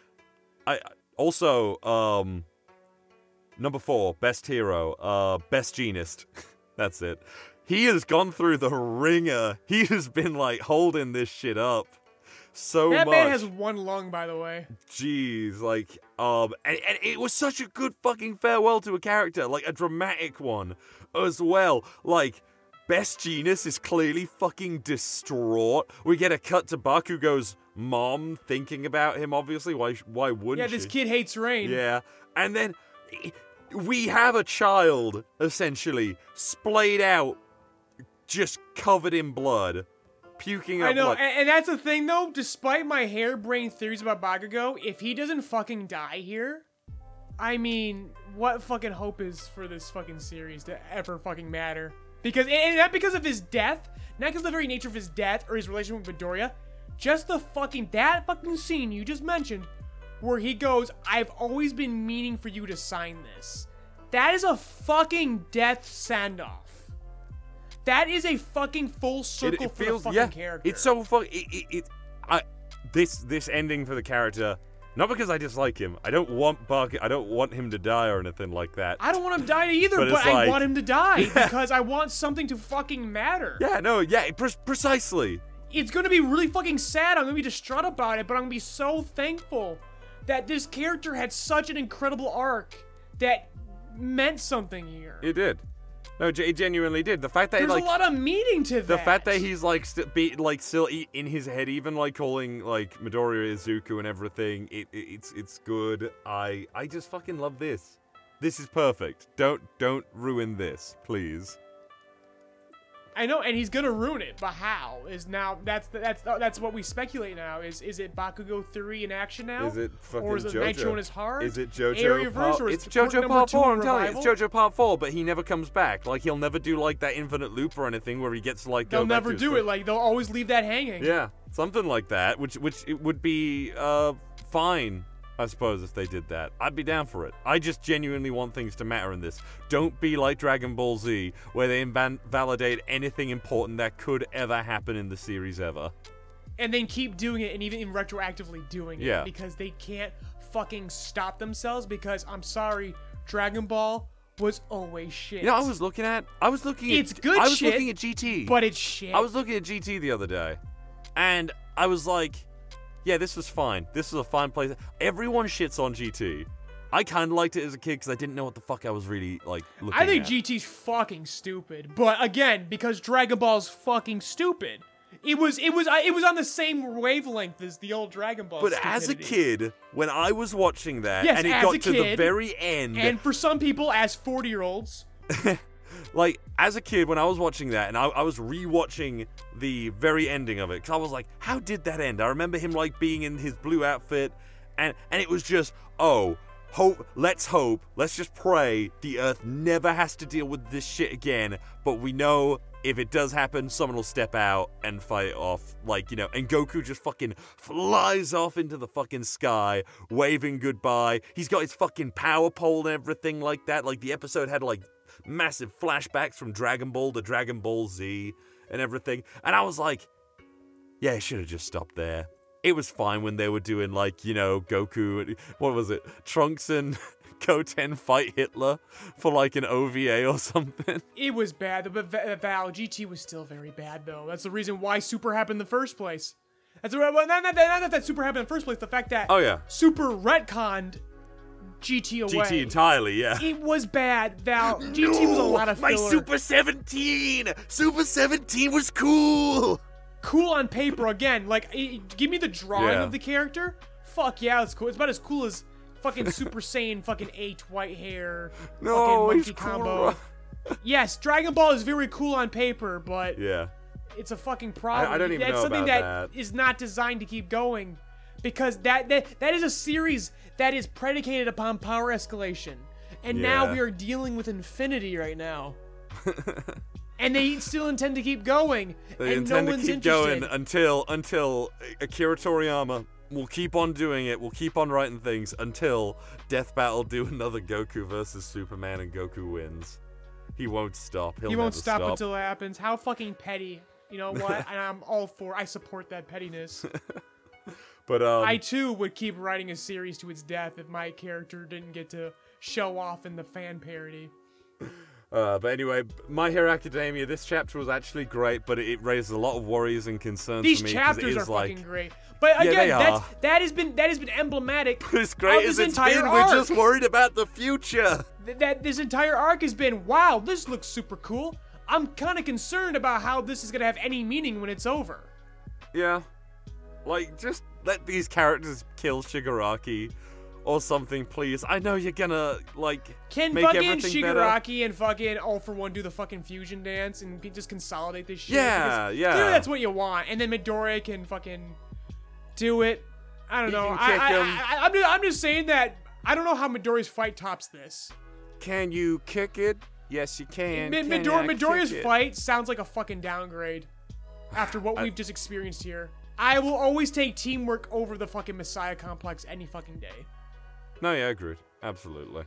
I also um. Number four, best hero, uh, best Jeanist. That's it. He has gone through the ringer. He has been like holding this shit up so that much. man has one lung, by the way. Jeez, like, um, and, and it was such a good fucking farewell to a character, like a dramatic one as well. Like, Best Jeanist is clearly fucking distraught. We get a cut to Bakugo's mom thinking about him. Obviously, why? Why wouldn't Yeah, this she? kid hates rain. Yeah, and then we have a child essentially splayed out, just covered in blood, puking up I know, blood. and, and that's the thing though. Despite my harebrained theories about Bakugo, if he doesn't fucking die here, I mean, what fucking hope is for this fucking series to ever fucking matter? Because and not because of his death, not because of the very nature of his death or his relationship with Midoriya, just the fucking that fucking scene you just mentioned, where he goes, "I've always been meaning for you to sign this." That is a fucking death send off. That is a fucking full circle it for feels the fucking yeah. character. It's so fucking. It, it, it, I this this ending for the character. Not because I dislike him. I don't want Bark. I don't want him to die or anything like that. I don't want him to die either, But but, I like- want him to die because I want something to fucking matter. yeah, no, yeah, pre- precisely. It's gonna be really fucking sad. I'm gonna be distraught about it, but I'm gonna be so thankful that this character had such an incredible arc that meant something here. It did. No, it genuinely did. The fact that There's like a lot of meaning to that. the fact that he's like st- be like still e- in his head, even like calling like Midoriya Izuku and everything. It, it it's it's good. I I just fucking love this. This is perfect. Don't don't ruin this, please. I know, and he's gonna ruin it, but how is now? That's that's that's what we speculate now. Is is it Bakugo three in action now? Is it fucking or is it JoJo? Nitro in his heart? Is it JoJo Area part? verse, or it's JoJo part four. I'm telling you, it's JoJo part four. But he never comes back. Like he'll never do like that infinite loop or anything where he gets like They'll back never to do first- it. Like they'll always leave that hanging. Yeah, something like that, which which it would be uh fine, I suppose, if they did that. I'd be down for it. I just genuinely want things to matter in this. Don't be like Dragon Ball Z, where they invalidate anything important that could ever happen in the series ever. and then keep doing it and even retroactively doing it Yeah. because they can't fucking stop themselves because I'm sorry, Dragon Ball was always shit. You know, I was looking at, I was looking at, It's good I was shit, looking at GT, but it's shit. I was looking at GT the other day, and I was like, yeah, this was fine. This was a fine place. Everyone shits on GT. I kind of liked it as a kid because I didn't know what the fuck I was really like looking I think at. GT's fucking stupid, but again, because Dragon Ball's fucking stupid. It was it was it was on the same wavelength as the old Dragon Ball. But as a kid, when I was watching that, Yes, and it got to the very end, and for some people, as forty year olds, like as a kid when I was watching that, and I, I was rewatching the very ending of it, because I was like, how did that end? I remember him like being in his blue outfit, and and it was just, oh, hope, let's hope, let's just pray the Earth never has to deal with this shit again. But we know if it does happen, someone will step out and fight off, like you know. And Goku just fucking flies off into the fucking sky, waving goodbye. He's got his fucking power pole and everything like that. Like the episode had like massive flashbacks from Dragon Ball to Dragon Ball Z and everything. And I was like, yeah, it should have just stopped there. It was fine when they were doing like, you know, Goku and what was it? Trunks and Goten fight Hitler for like an OVA or something. it was bad. But Va- Val GT was still very bad though. That's the reason why Super happened in the first place. That's the, well, not, not, that, not that Super happened in the first place. The fact that Oh yeah. Super retconned GT away. GT entirely, yeah. It was bad, Val. GT was a lot of fun. My. Super 17! Super 17 was cool! cool on paper again. Like, give me the drawing Yeah. of the character. Fuck yeah, it's cool. It's about as cool as fucking Super Saiyan, fucking eight white hair, No, fucking monkey cool. combo. yes, Dragon Ball is very cool on paper, but Yeah. it's a fucking problem. I- I don't even That's know something about that is not designed to keep going, because that that that is a series that is predicated upon power escalation, and now we are dealing with infinity right now. and they still intend to keep going, They and intend no to one's keep interested. going until until Akira Toriyama will keep on doing it. We'll keep on writing things until Death Battle do another Goku versus Superman and Goku wins. He won't stop. He'll he won't never stop, until it happens. How fucking petty. You know what? and I'm all for. I support that pettiness. But um, I too would keep writing a series to its death if my character didn't get to show off in the fan parody. Uh, but anyway, My Hero Academia. This chapter was actually great, but it, it raises a lot of worries and concerns These for me. chapters are like, fucking great. But again, they that's that has been that has been emblematic. As great as this it's been, arc. we're just worried about the future. Th- that this entire arc has been wow. This looks super cool. I'm kind of concerned about how this is gonna have any meaning when it's over. Yeah. Like, just let these characters kill Shigaraki or something, please. I know you're gonna, like, Can make fucking everything better. Shigaraki and fucking All for One do the fucking fusion dance and just consolidate this shit? Yeah, Because yeah. Clearly that's what you want, and then Midoriya can fucking do it. I don't He know. I, I, I, I'm, just, I'm just saying that I don't know how Midoriya's fight tops this. Can you kick it? Yes, you can. Mi- Can Midor- ya Midoriya's fight sounds like a fucking downgrade after what we've just experienced here. I will always take teamwork over the fucking Messiah complex any fucking day. No, yeah, I agreed. Absolutely.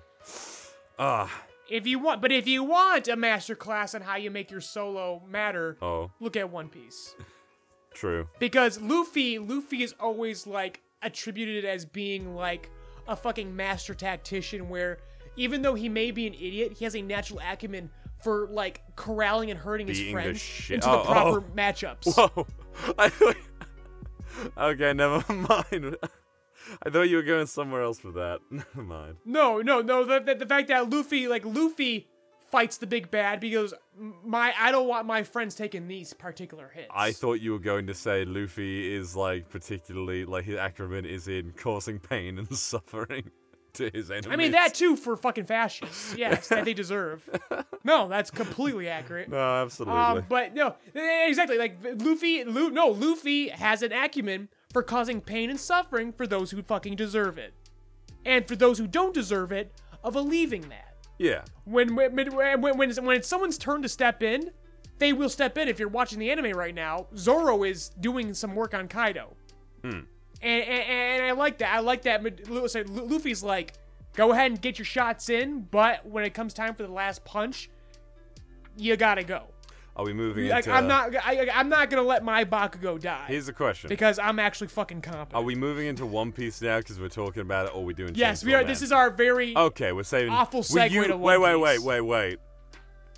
Ah, If you want, but if you want a masterclass on how you make your solo matter, oh, look at One Piece. true. Because Luffy, Luffy is always like attributed as being like a fucking master tactician where even though he may be an idiot, he has a natural acumen for like corralling and hurting his Beating the friends shit- into oh, the proper oh. matchups. Whoa. I. okay, never mind. I thought you were going somewhere else with that. Never mind. No, no, no. The, the, the fact that Luffy, like Luffy, fights the big bad because my I don't want my friends taking these particular hits. I thought you were going to say Luffy is like particularly like his acumen is in causing pain and suffering to his enemies. I mean that too for fucking fascists. Yes, that they deserve. No, that's completely accurate. No, absolutely. Um, but no, eh, exactly. Like Luffy, Lu, no, Luffy has an acumen for causing pain and suffering for those who fucking deserve it, and for those who don't deserve it, of alleviating that. yeah. When when when when, it's, when it's someone's turn to step in, they will step in. If you're watching the anime right now, Zoro is doing some work on Kaido, and, and and I like that. I like that. Mid- Lu- say, Lu- Luffy's like, go ahead and get your shots in, but when it comes time for the last punch, you gotta go. Are we moving Like into? I'm not, I, I'm not gonna let my Bakugo die Here's the question: because I'm actually fucking competent. Are we moving into One Piece now because we're talking about it, or are we doing? yes, Chainsaw we are. Man? This is our very. Okay, we're saving. Awful segue you- to Wait, One wait, wait, Piece. wait, wait.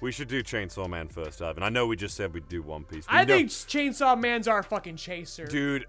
We should do Chainsaw Man first, Ivan. I know we just said we'd do One Piece. I know- think Chainsaw Man's our fucking chaser. dude,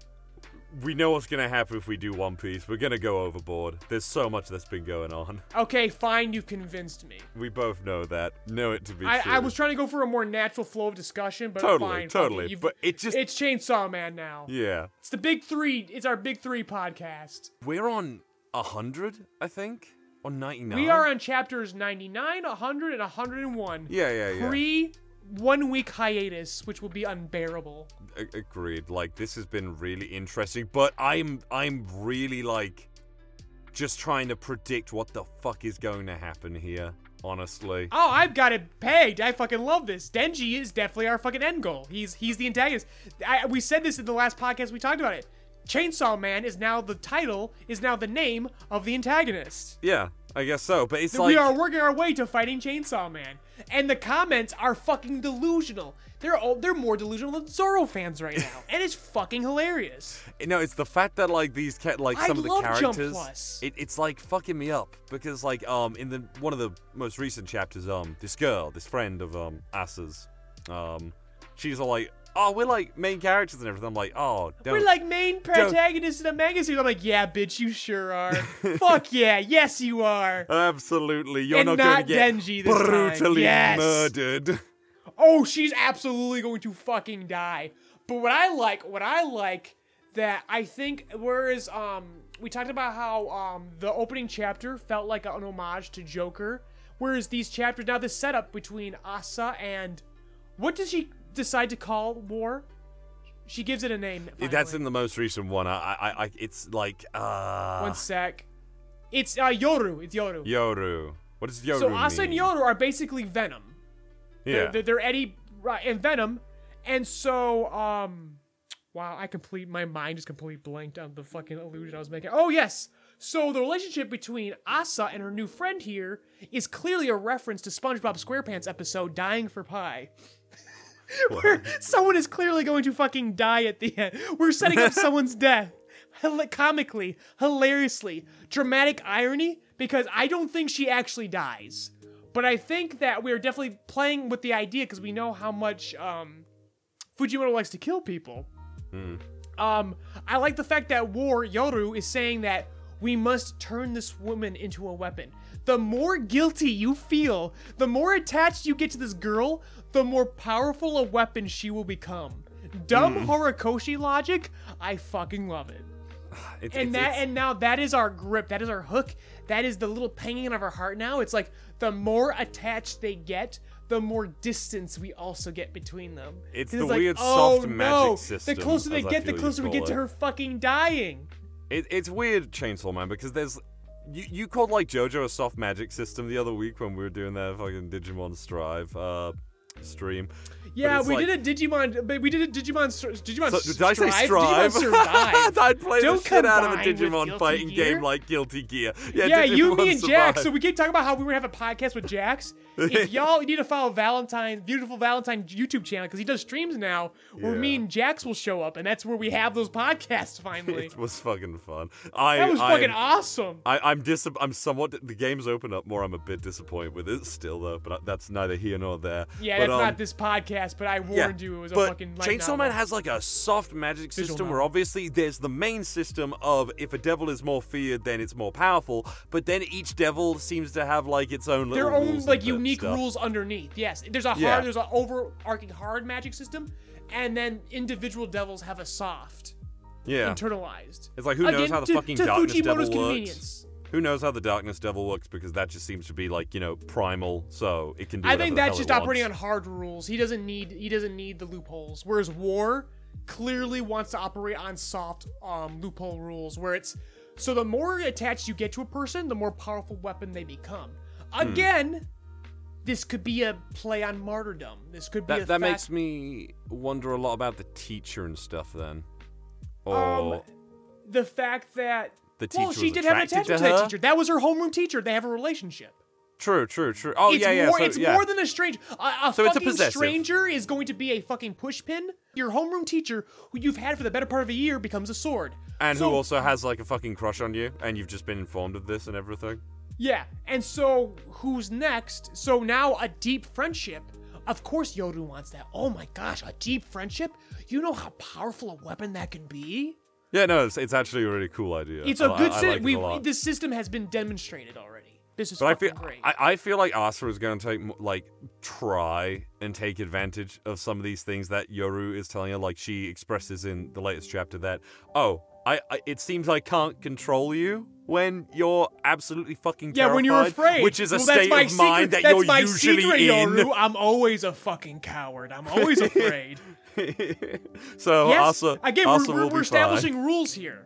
we know what's gonna happen if we do One Piece. We're gonna go overboard. There's so much that's been going on. Okay, fine, you convinced me. We both know that. Know it to be I, true. I was trying to go for a more natural flow of discussion, but Totally, fine. totally, but it just- it's Chainsaw Man now. Yeah, It's the big three. It's our big three podcast. we're on hundred, I think, On ninety nine. We are on chapters 99, 100, and 101. Yeah, yeah, yeah. Pre one week hiatus, which will be unbearable. A- agreed. Like this has been really interesting, but I'm I'm really like just trying to predict what the fuck is going to happen here. Honestly, Oh, I've got it pegged. I fucking love this. Denji is definitely our fucking end goal. He's he's the antagonist. I, we said this in the last podcast. We talked about it. Chainsaw Man is now the title, is now the name of the antagonist. yeah, I guess so. But it's like we are working our way to fighting Chainsaw Man, and the comments are fucking delusional. They're all, they're more delusional than Zoro fans right now, and it's fucking hilarious. No, it's the fact that like these ca- like I some of the characters, it, it's like fucking me up because like um in the one of the most recent chapters um this girl this friend of um Asa's um she's all like oh we're like main characters and everything I'm like oh don't We're like main protagonists in a manga series. I'm like, yeah, bitch, you sure are. Fuck yeah, yes you are. absolutely you're And not, not going to get brutally Yes. murdered. Oh, she's absolutely going to fucking die. But what I like, what I like that I think whereas um we talked about how um the opening chapter felt like an homage to Joker, whereas these chapters now the setup between Asa and what does she decide to call war? She gives it a name. That's in the most recent one. I, I, I it's like uh one sec. It's uh Yoru. It's Yoru. Yoru. What does Yoru so Asa and? Yoru are basically Venom. Yeah. They're, they're, they're Eddie right, and Venom, and so um, wow, I complete my mind just completely blanked on the fucking illusion I was making. Oh yes, so the relationship between Asa and her new friend here is clearly a reference to SpongeBob SquarePants episode "Dying for Pie." Where someone is clearly going to fucking die at the end. We're setting up someone's death. Hila- comically, hilariously, dramatic irony because I don't think she actually dies. But I think that we're definitely playing with the idea because we know how much um, Fujimoto likes to kill people. Um, I like the fact that War Yoru is saying that we must turn this woman into a weapon. The more guilty you feel, the more attached you get to this girl, the more powerful a weapon she will become. Dumb Hmm. Horikoshi logic, I fucking love it. It's, And it's- that it's- and now that is our grip, that is our hook, that is the little panging of our heart now. It's like the more attached they get, the more distance we also get between them. It's the like, weird oh, soft magic no, system, The closer they get, the closer we get call to her fucking dying. It, it's weird, Chainsaw Man, because there's you, you called like JoJo a soft magic system the other week when we were doing that fucking Digimon Strive uh, stream. Yeah, we like- did a Digimon, but we did a Digimon, Digimon So, did I say Strive? Digimon Survive. I'd play Don't the shit out of a Digimon fighting Gear. game like Guilty Gear. Yeah, Yeah, you, me, and Jax. Survive. So we keep talking about how we were gonna have a podcast with Jax. If y'all need to follow Valentine, beautiful Valentine YouTube channel because he does streams now, where me and Jax will show up, and that's where we have those podcasts finally. it was fucking fun. I, that was I, fucking awesome. I, I'm dis- I'm somewhat. The game's open up more. I'm a bit disappointed with it still, though. But that's neither here nor there. Yeah, but, that's um, not this podcast, but I warned you it was a but fucking light Chainsaw novel. Man has like a soft magic Visual system where obviously there's the main system of if a devil is more feared, then it's more powerful. But then each devil seems to have like its own little their own like unique stuff. rules underneath. Yes, there's a hard, Yeah. there's an overarching hard magic system, and then individual devils have a soft, Yeah, internalized. it's like who knows how the to- fucking to darkness devil Fujimoto's works. Convenience. Who knows how the darkness devil works because that just seems to be like you know primal, so it can do. I think that's just it operating on hard rules. He doesn't need he doesn't need the loopholes. Whereas War clearly wants to operate on soft um, loophole rules, where it's so the more attached you get to a person, the more powerful weapon they become. Hmm. Again, this could be a play on martyrdom. This could be a That, that fact- makes me wonder a lot about the teacher and stuff. Then, or um, the fact that The well, she did have an attachment to to, that her? teacher. That was her homeroom teacher. They have a relationship. true, true, true. Oh it's yeah, yeah. more, so, it's yeah. more than a stranger. A, a So it's a fucking stranger is going to be a fucking pushpin. Your homeroom teacher, who you've had for the better part of a year, becomes a sword. and So- who also has like a fucking crush on you, and you've just been informed of this and everything. Yeah, and so who's next? So now a deep friendship. Of course, Yoru wants that. Oh my gosh, a deep friendship? You know how powerful a weapon that can be? Yeah, no, it's, it's actually a really cool idea. It's a good I, I system. like we this system has been demonstrated already. This is But I feel great. I, I feel like Asa is going to take like try and take advantage of some of these things that Yoru is telling her. Like she expresses in the latest chapter that oh, I, I it seems I can't control you when you're absolutely fucking yeah, when you're afraid, which is a well, state of secret, mind that that's you're my usually secret, in. Yoru. I'm always a fucking coward. I'm always afraid. so yes, Asa, again, Asa we're, we're, be we're fine. establishing rules here.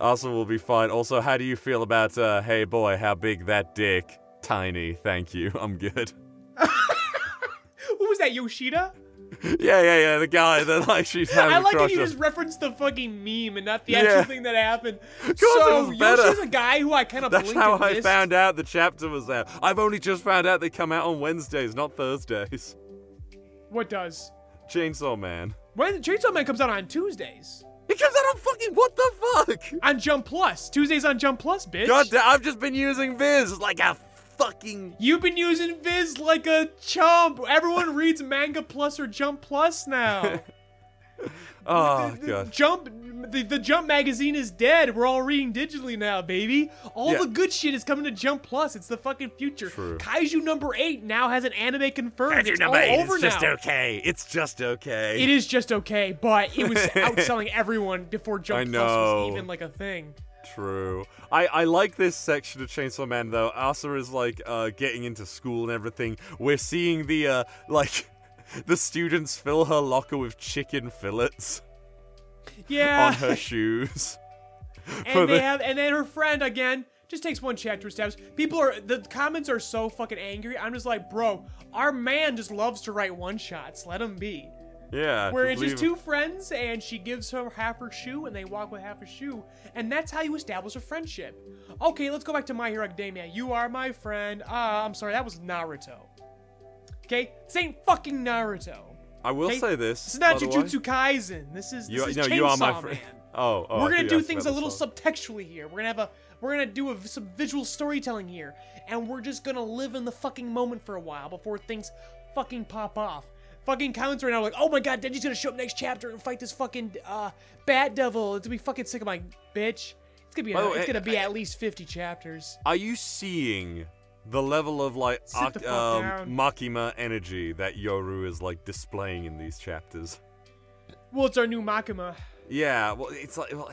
Asa will be fine. Also, how do you feel about uh, hey boy, how big that dick? Tiny, thank you. I'm good. What was that, Yoshida? Yeah, yeah, yeah. The guy that like she's having I like that you just referenced the fucking meme and not the Yeah. actual thing that happened. course so was a guy who I kind of That's how I found out the chapter was out. I've only just found out they come out on Wednesdays, not Thursdays. What does? Chainsaw Man. When Chainsaw Man comes out on Tuesdays It comes out on fucking what the fuck? on Jump Plus. Tuesdays on Jump Plus, bitch. God damn, I've just been using Viz like a fucking. You've been using Viz like a chump. Everyone reads Manga Plus or Jump Plus now. Oh The god. Jump, the, the Jump magazine is dead. We're all reading digitally now, baby. All Yeah. the good shit is coming to Jump Plus. It's the fucking future. True. Kaiju number eight now has an anime confirmed. Kaiju it's number all eight, over it's just now. okay. It's just okay. It is just okay, but it was outselling everyone before Jump Plus was even like a thing. True. I, I like this section of Chainsaw Man though. Asa is like uh, getting into school and everything. We're seeing the uh, like the students fill her locker with chicken fillets Yeah. on her shoes. and they the- have and then her friend again just takes one chapter steps people are the comments are so fucking angry i'm just like bro our man just loves to write one shots let him be Yeah. where it's just two friends and she gives her half her shoe and they walk with half a shoe and that's how you establish a friendship okay let's go back to my hero academia you are my friend ah i'm sorry that was naruto okay this ain't fucking naruto I will okay? say this. this is not by the way. jujutsu kaisen this is this You, is no, you are my Chainsaw friend. Oh, oh. We're gonna do things a little song. subtextually here. We're gonna have a we're gonna do a, some visual storytelling here, and we're just gonna live in the fucking moment for a while before things fucking pop off. Fucking comments right now like, oh my god, Denji's gonna show up next chapter and fight this fucking uh bat devil. It's gonna be fucking sick. I'm like, bitch, it's gonna be By the it's gonna be I- at least fifty chapters. Are you seeing the level of like Sit arc- the fuck um. Makima energy that Yoru is like displaying in these chapters? Well, it's our new Makima. Yeah, well, it's like well,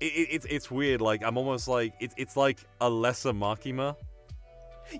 it, it, it's it's weird. Like I'm almost like it's it's like a lesser Makima.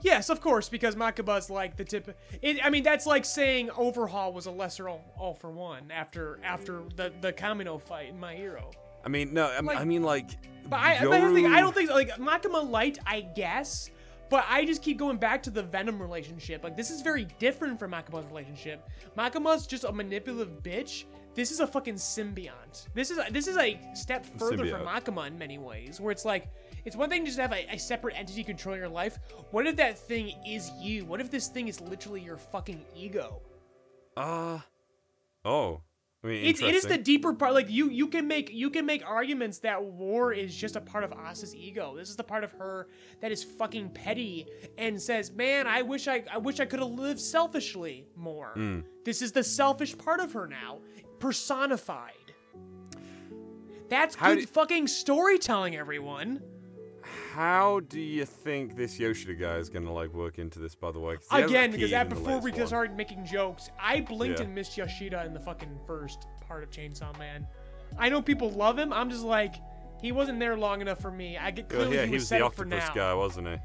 Yes, of course, because Makima's like the tip. It, I mean, that's like saying Overhaul was a lesser all, all for one after after the the Kamino fight in My Hero. I mean, no, I, Like- I mean like. But I, but I don't think I Yoru- don't think like Makima Light, I guess. But I just keep going back to the Venom relationship. Like this is very different from Makima's relationship. Makima's just a manipulative bitch. This is a fucking symbiont. This is this is a step further from Symbiote. Makima in many ways, where it's like it's one thing to just have a, a separate entity controlling your life. What if that thing is you? What if this thing is literally your fucking ego? Uh oh. I mean, It's it is the deeper part. Like you you can make you can make arguments that war is just a part of Asa's ego. This is the part of her that is fucking petty and says, "Man, I wish I I wish I could have lived selfishly more." Hmm. This is the selfish part of her now, personified. That's How good do- fucking storytelling, everyone. How do you think this Yoshida guy is gonna like work into this? By the way, Again, because that before we latest could one. start making jokes, I blinked Yeah. and missed Yoshida in the fucking first part of Chainsaw Man. I know people love him. I'm just like, he wasn't there long enough for me. I get Well, clearly yeah, he he was, was set the octopus guy, wasn't he?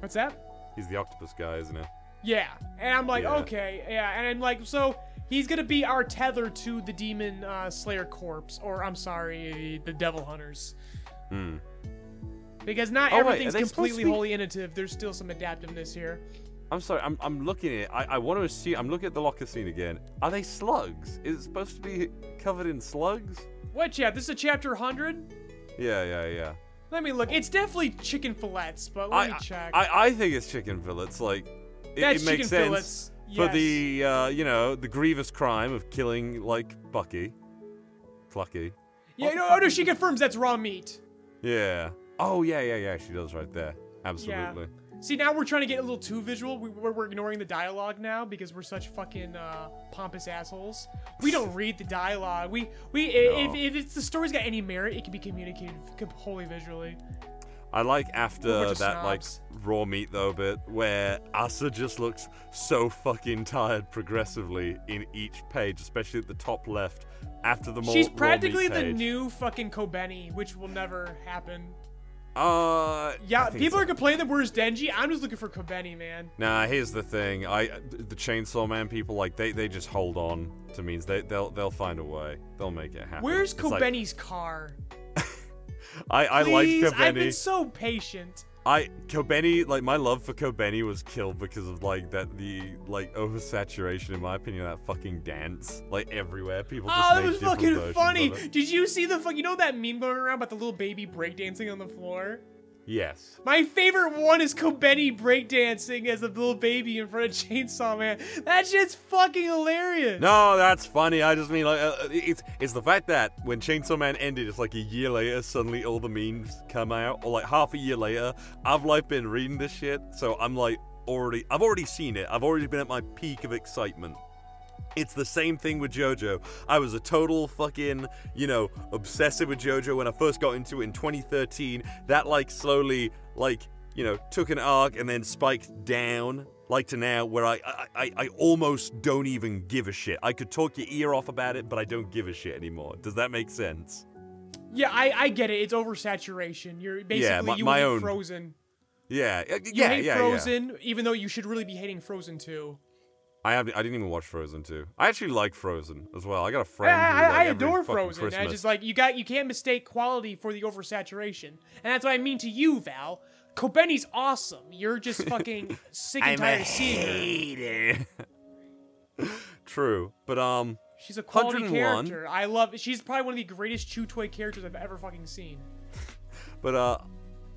What's that? He's the octopus guy, isn't he? Yeah, and I'm like, Yeah. okay, yeah, and I'm like, so he's gonna be our tether to the demon uh, Slayer corpse, or I'm sorry, the Devil Hunters. Hmm. Because not Oh, everything's to completely be- wholly innovative. There's still some adaptiveness here. I'm sorry, I'm, I'm looking at it. I, I want to assume. I'm looking at the locker scene again. Are they slugs? Is it supposed to be covered in slugs? What chap? This is a chapter 100. Yeah, yeah, yeah. Let me look. It's definitely chicken fillets, but let I, me check. I, I think it's chicken fillets. Like, it, That's it makes chicken sense fillets, for yes. the, uh, you know, the grievous crime of killing, like, Bucky. Clucky. yeah, no, oh no, she confirms that's raw meat. Yeah. Oh, yeah, yeah, yeah. She does right there. Absolutely. See, now we're trying to get a little too visual. We, we're, we're ignoring the dialogue now because we're such fucking uh, pompous assholes. We don't read the dialogue. We we i if, if it's the story's got any merit, it can be communicated wholly visually. I like after that like raw meat though bit where Asa just looks so fucking tired progressively in each page, especially at the top left. After the She's practically the page. new fucking Kobeni, which will never happen. Uh, Yeah, people are complaining that where's Denji. I'm just looking for Kobeni, man. Nah, here's the thing. I the Chainsaw Man people like they, they just hold on to means they they'll they'll find a way. They'll make it happen. Where's It's like- Kobeni's car? I I like Please, I've been so patient. I Kobeni like my love for Kobeni was killed because of like that the like oversaturation in my opinion of that fucking dance like everywhere people just Oh, that was fucking funny. Did you see the fuck? You know that meme going around about the little baby breakdancing on the floor? Yes. My favorite one is Kobeni breakdancing as a little baby in front of Chainsaw Man. That shit's fucking hilarious. No, that's funny. I just mean like uh, it's it's the fact that when Chainsaw Man ended, it's like a year later, suddenly all the memes come out, or like half a year later. I've like been reading this shit, so I'm like already I've already seen it. I've already been at my peak of excitement. It's the same thing with JoJo. I was a total fucking, you know, obsessive with JoJo when I first got into it in 2013. That like slowly, like, you know, took an arc and then spiked down, like to now, where I, I, I, I almost don't even give a shit. I could talk your ear off about it, but I don't give a shit anymore. Does that make sense? Yeah, I, I get it. It's oversaturation. You're basically my- you my own- Frozen. Yeah, uh, You yeah, hate yeah, yeah. Frozen, even though you should really be hating Frozen too. I have, I didn't even watch Frozen 2. I actually like Frozen as well. I got a friend who, I, like, I adore Frozen. Christmas- it's just like you got you can't mistake quality for the oversaturation, and that's what I mean to you, Val. Kobeni's awesome. You're just fucking sick and tired of seeing her. True, but um, She's a quality 101. character. I love. She's probably one of the greatest Chew Toy characters I've ever fucking seen. but uh,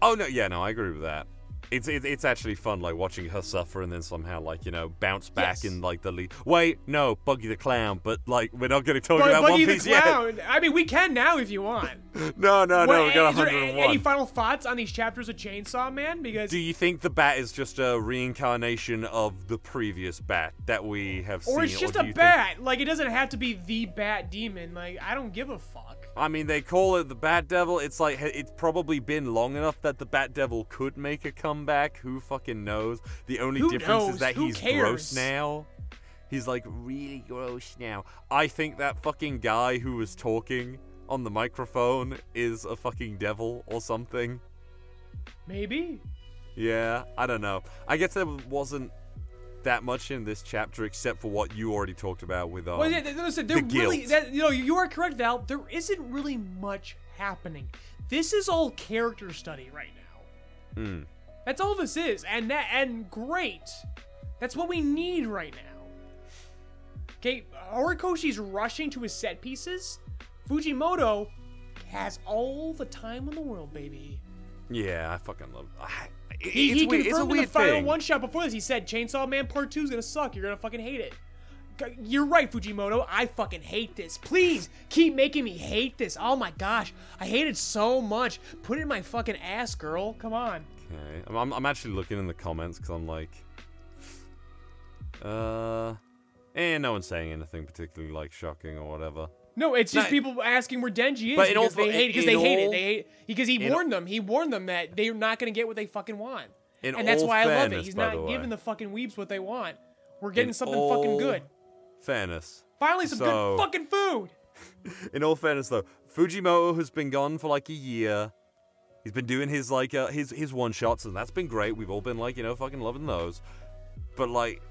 oh no, yeah, no, I agree with that. It's it's, it's actually fun, like watching her suffer and then somehow like you know bounce back Yes. in like the lead. Wait, no, Buggy the Clown, but like we're not going to talk But about Buggy One the Piece yet. Clown. I mean, we can now if you want. No, no, no, What- we got 101. any final thoughts on these chapters of Chainsaw Man? Because Do you think the bat is just a reincarnation of the previous bat that we have seen? or it's just a you think- bat. Like it doesn't have to be the bat demon. Like I don't give a fuck. I mean, they call it the Bat Devil. It's like it's probably been long enough that the Bat Devil could make a comeback. Who fucking knows? The only Who difference knows? is that Who he's cares? gross now. He's like really gross now. I think that fucking guy who was talking on the microphone is a fucking devil or something. Maybe. Yeah, I don't know. I guess there wasn't that much in this chapter except for what you already talked about with um, Well, yeah, listen, there the really, that, you know, you are correct, Val. There isn't really much happening. This is all character study right now. Hmm. That's all this is, and that, and great. That's what we need right now. Okay, Horikoshi's rushing to his set pieces. Fujimoto has all the time in the world, baby. Yeah, I fucking love. I, He, he weird. Confirmed in the final thing. one shot before this. He said Chainsaw Man Part Two is gonna suck. You're gonna fucking hate it. You're right, Fujimoto. I fucking hate this. Please keep making me hate this. Oh my gosh, I hate it so much. Put it in my fucking ass, girl. Come on. Okay, I'm, I'm, I'm actually looking in the comments because I'm like, uh, and no one's saying anything particularly like shocking or whatever. No, it's just No, people asking where Denji is But because all- they hate it. Because they hate it. They hate because he warned them. He warned them that they're not gonna get what they fucking want. And that's why I love it. He's not the giving the fucking weeps what they want. We're getting In something fucking good. Fairness. Finally, some so- good fucking food. In all fairness, though, Fujimoto has been gone for like a year. He's been doing his like uh, his his one shots, and that's been great. We've all been like you know fucking loving those. But like,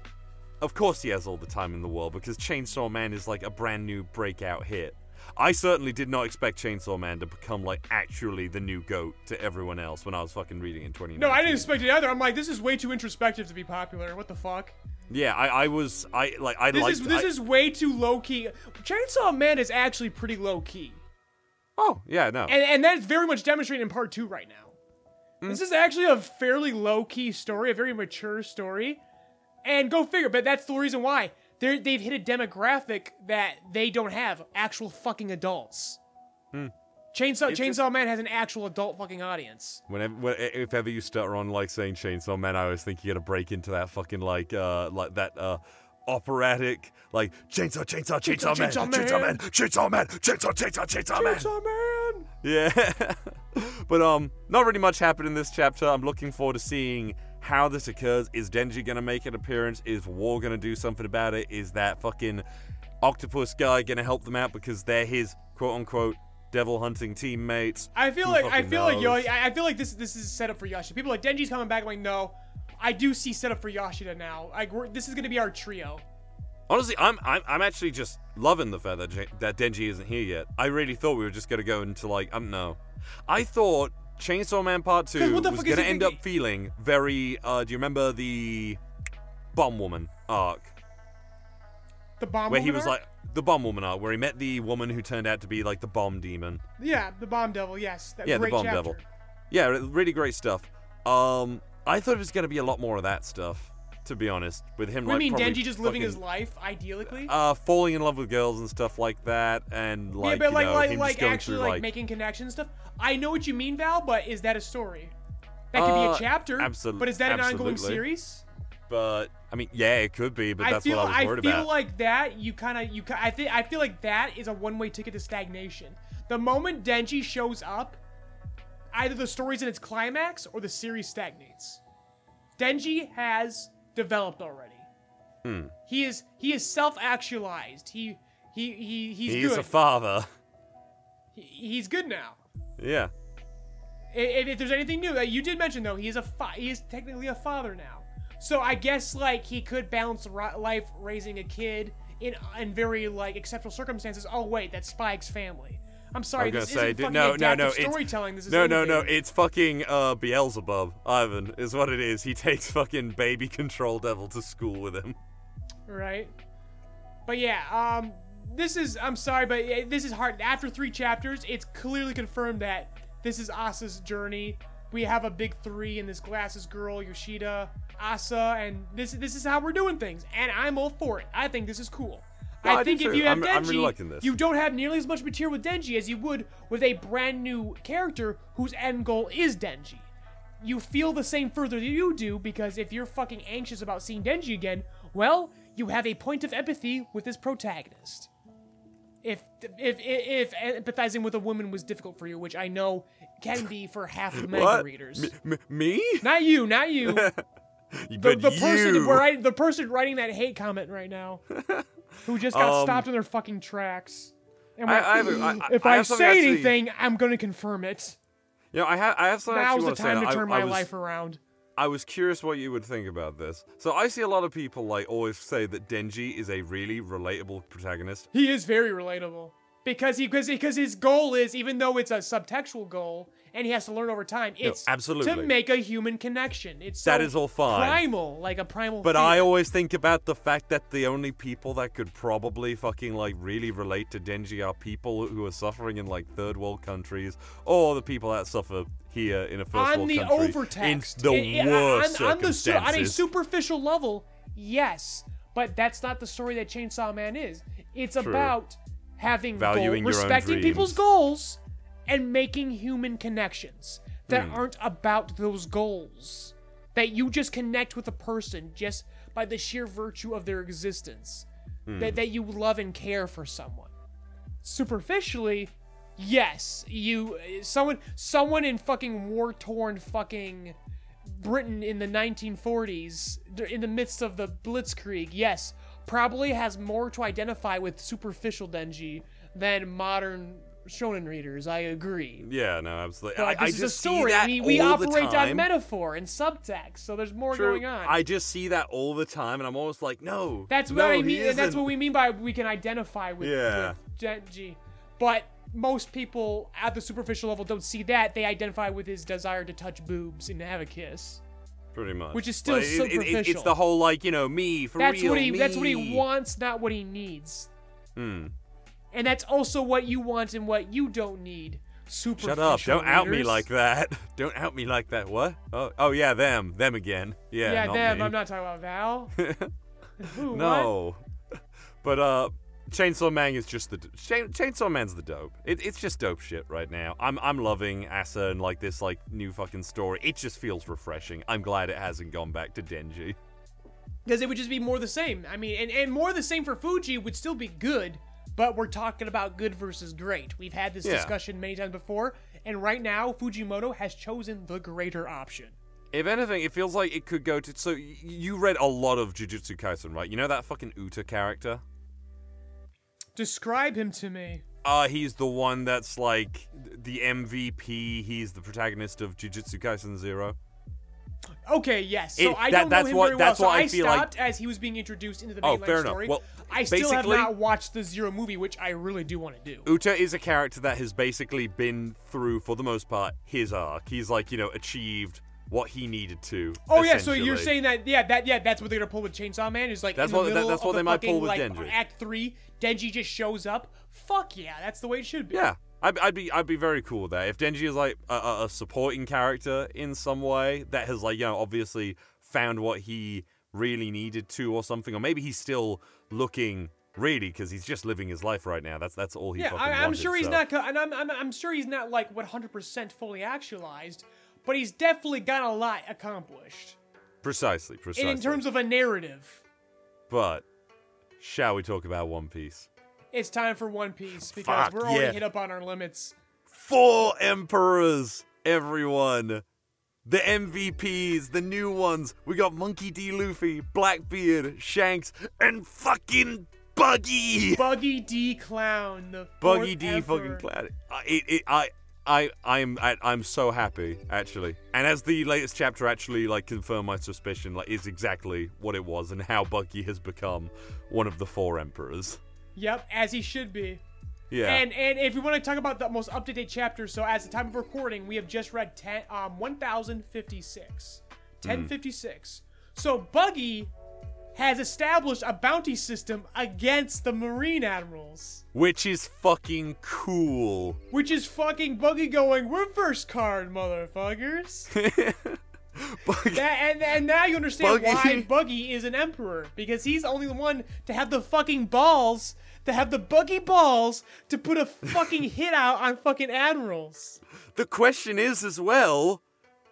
of course he has all the time in the world because Chainsaw Man is like a brand new breakout hit. I certainly did not expect Chainsaw Man to become like actually the new goat to everyone else when I was fucking reading in 2019. No, I didn't expect it either. I'm like, this is way too introspective to be popular. What the fuck? Yeah, I, I was I like I This liked is this I- is way too low key. Chainsaw Man is actually pretty low key, oh yeah no and and that's very much demonstrated in part two right now. Hmm. This is actually a fairly low key story, a very mature story, and go figure. But that's the reason why they they've hit a demographic that they don't have actual fucking adults. Hmm. Chainsaw Chainsaw Man has an actual adult fucking audience. Whenever, when- if ever you start on like saying Chainsaw Man, I always think you're gonna break into that fucking like, uh, like that, uh, operatic, like Chainsaw, Chainsaw, Chainsaw, Man, Chainsaw Chainsaw Man. Man, Chainsaw Man, Chainsaw, Chainsaw, Chainsaw Man. Chainsaw Man. Yeah, but um, not really much happened in this chapter. I'm looking forward to seeing how this occurs. Is Denji gonna make an appearance? Is War gonna do something about it? Is that fucking octopus guy gonna help them out because they're his quote unquote devil hunting teammates? I feel Who like I feel like yo. I feel like this this is set up for Yoshida. People are like Denji's coming back. I'm like, no, I do see set up for Yoshida now. Like, we're, this is gonna be our trio. Honestly, I'm I'm, I'm actually just loving the fact that J- that Denji isn't here yet. I really thought we were just gonna go into like I don't know. I thought Chainsaw Man Part Two was gonna end gonna up feeling very. Uh, do you remember the Bomb Woman arc The bomb. Woman Where he was arc? like the Bomb Woman arc where he met the woman who turned out to be like the Bomb Demon? yeah, the bomb devil. Yes, that Yeah, the Bomb chapter. Devil. Yeah, really great stuff. Um, I thought it was gonna be a lot more of that stuff. To be honest, with him What like mean Denji just living his life idyllically? uh, falling in love with girls and stuff like that, and like yeah, but you like know, like like actually through, like, making connections and stuff. I know what you mean, Val, but is that a story? That could be Uh, a chapter. absol- But is that an ongoing series? But I mean, yeah, it could be, but I that's feel what I was worried about. I feel about. like that you kind of you I think I feel like that is a one-way ticket to stagnation. The moment Denji shows up, either the story's in its climax or the series stagnates. Denji has developed already. Hmm. He is he is self-actualized. He he he he's, He's good. a father. He- he's good now. Yeah. If, if there's anything new that you did mention though, he is a fa- he is technically a father now. So I guess like he could balance ri- life raising a kid in in very like exceptional circumstances. Oh wait, that's Spy x Family. I'm sorry, I'm gonna this say, isn't dude, no, no, no, it's storytelling. This is no, no, no. It's fucking uh, Beelzebub. Ivan is what it is. He takes fucking baby control devil to school with him. right? But yeah, um, this is I'm sorry, but this is hard. After three chapters, it's clearly confirmed that this is Asa's journey. We have a big three in this glasses girl, Yoshida, Asa, and this this is how we're doing things, and I'm all for it. I think this is cool. No, I I think if too. you have I'm- I'm Denji, this. you don't have nearly as much material with Denji as you would with a brand new character whose end goal is Denji. You feel the same further than you do because if you're fucking anxious about seeing Denji again, well, you have a point of empathy with his protagonist. if if if empathizing with a woman was difficult for you, which I know can be for half the manga readers. M- me? Not you, not you. the, the person where I, the person writing that hate comment right now, who just got Um, stopped in their fucking tracks. And I- I I- if I say actually- anything, I'm gonna confirm it. You know, I have I have something Now's the time to turn my was- life around. I was curious what you would think about this. So I see a lot of people like always say that Denji is a really relatable protagonist. He is very relatable because he because because his goal is even though it's a subtextual goal and he has to learn over time, it's absolutely. to make a human connection. It's That so is all fine. primal, like a primal. But. I always think about the fact that the only people that could probably fucking like really relate to Denji are people who are suffering in like third world countries or the people that suffer here in a first on world the country overtext, in the i- i- worst on, on the su- on a superficial level, yes, but that's not the story that Chainsaw Man is. It's True. about having Valuing goal, your own respecting people's goals, and making human connections that Hmm. aren't about those goals. That you just connect with a person just by the sheer virtue of their existence. Hmm. That that you love and care for someone superficially, yes, you someone someone in fucking war torn fucking Britain in the 1940s, in the midst of the Blitzkrieg, yes, probably has more to identify with superficial Denji than modern shonen readers. I agree. yeah, no, absolutely. But I, this I is just a story. see that we we operate on metaphor and subtext, so there's more True. going on. I just see that all the time, and I'm almost like, no. That's no, what I mean, and that's what we mean by we can identify with, Yeah. with Denji. But most people at the superficial level don't see that. They identify with his desire to touch boobs and have a kiss. Pretty much. Which is still Like, it- it- it- it's the whole like, you know, me for That's real. what he. That's what he wants, not what he needs. Hmm. And that's also what you want and what you don't need. Superficial. Shut up! Don't out me like that. Don't out me like that. What? Oh, oh yeah, them, them again. Yeah, Yeah, them. me. I'm not talking about Val. Who, what? No. But uh, Chainsaw Man is just the Chain, Chainsaw Man's the dope. It, it's just dope shit right now. I'm I'm loving Asa and like this like new fucking story. It just feels refreshing. I'm glad it hasn't gone back to Denji. Because it would just be more the same. I mean, and, and more the same for Fuji would still be good, but we're talking about good versus great. We've had this Yeah. discussion many times before, and right now, Fujimoto has chosen the greater option. If anything, it feels like it could go to. So you read a lot of Jujutsu Kaisen, right? You know that fucking Yuta character. Describe him to me. Uh, he's the one that's like the MVP. He's the protagonist of Jujutsu Kaisen Zero. Okay, yes. So It- I don't know him what- very well. So I feel like- stopped as he was being introduced into the Oh, mainline fair enough. story. Well, I still have not watched the Zero movie, which I really do want to do. Yuta is a character that has basically been through, for the most part, his arc. He's like, you know, achieved what he needed to. Oh yeah, so you're saying that yeah, that yeah, that's what they're gonna pull with Chainsaw Man is like That's in the what- that- middle that's of what the they might fucking, pull with like, Denji. Act three, Denji just shows up. Fuck yeah, that's the way it should be. Yeah, I'd, I'd be I'd be very cool with that. If Denji is like a, a, supporting character in some way that has like you know obviously found what he really needed to or something, or maybe he's still looking really because he's just living his life right now. That's that's all he Yeah, I, I'm wanted, sure he's so- not, and I'm, I'm, I'm sure he's not like 100% fully actualized, but he's definitely got a lot accomplished. precisely And precisely. in terms of a narrative, but shall we talk about One Piece? It's time for One Piece because Fuck, we're already yeah. hit up on our limits. Four emperors, everyone. The MVPs, the new ones. We got Monkey D. Luffy, Blackbeard, Shanks, and fucking Buggy. Buggy D Clown, the Buggy D. emperor. fucking Cloud. I, it, it, I, I, I'm, I, I'm so happy actually. And as the latest chapter actually like confirmed my suspicion, like is exactly what it was and how Buggy has become one of the four emperors. Yep, as he should be. Yeah. And and if we want to talk about the most up to date chapter, so as the time of recording, we have just read 10, um, 1056. 1056. So Buggy has established a bounty system against the Marine Admirals. Which is fucking cool. Which is fucking Buggy going, reverse card, motherfuckers. Buggy. that, and, and now you understand Buggy. why Buggy is an emperor. Because he's only the one to have the fucking balls, to have the Buggy balls, to put a fucking hit out on fucking admirals. The question is as well,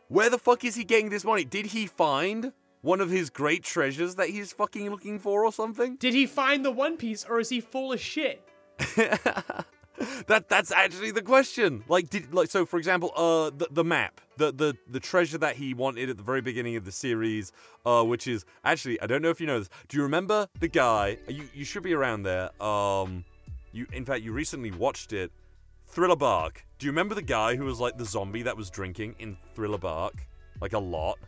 where the fuck is he getting this money? Did he find one of his great treasures that he's fucking looking for or something? Did he find the One Piece or is he full of shit? that that's actually the question. Like, did like so? For example, uh, the, the map, the the the treasure that he wanted at the very beginning of the series, uh, which is actually I don't know if you know this. Do you remember the guy? You you should be around there. Um, you in fact you recently watched it. Thriller Bark. Do you remember the guy who was like the zombie that was drinking in Thriller Bark, like a lot?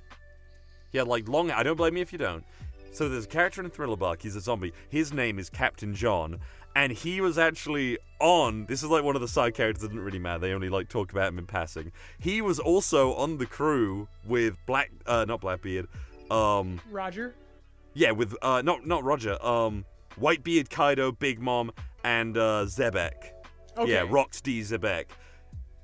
He had like long. I don't blame you if you don't. So there's a character in Thriller Bark. He's a zombie. His name is Captain John, and he was actually on. This is like one of the side characters that didn't really matter. They only like talk about him in passing. He was also on the crew with Black, uh, not Blackbeard, um, Roger. yeah, with uh, not not Roger, um, Whitebeard, Kaido, Big Mom, and uh, Xebec. Okay. Yeah, Rocks D Xebec.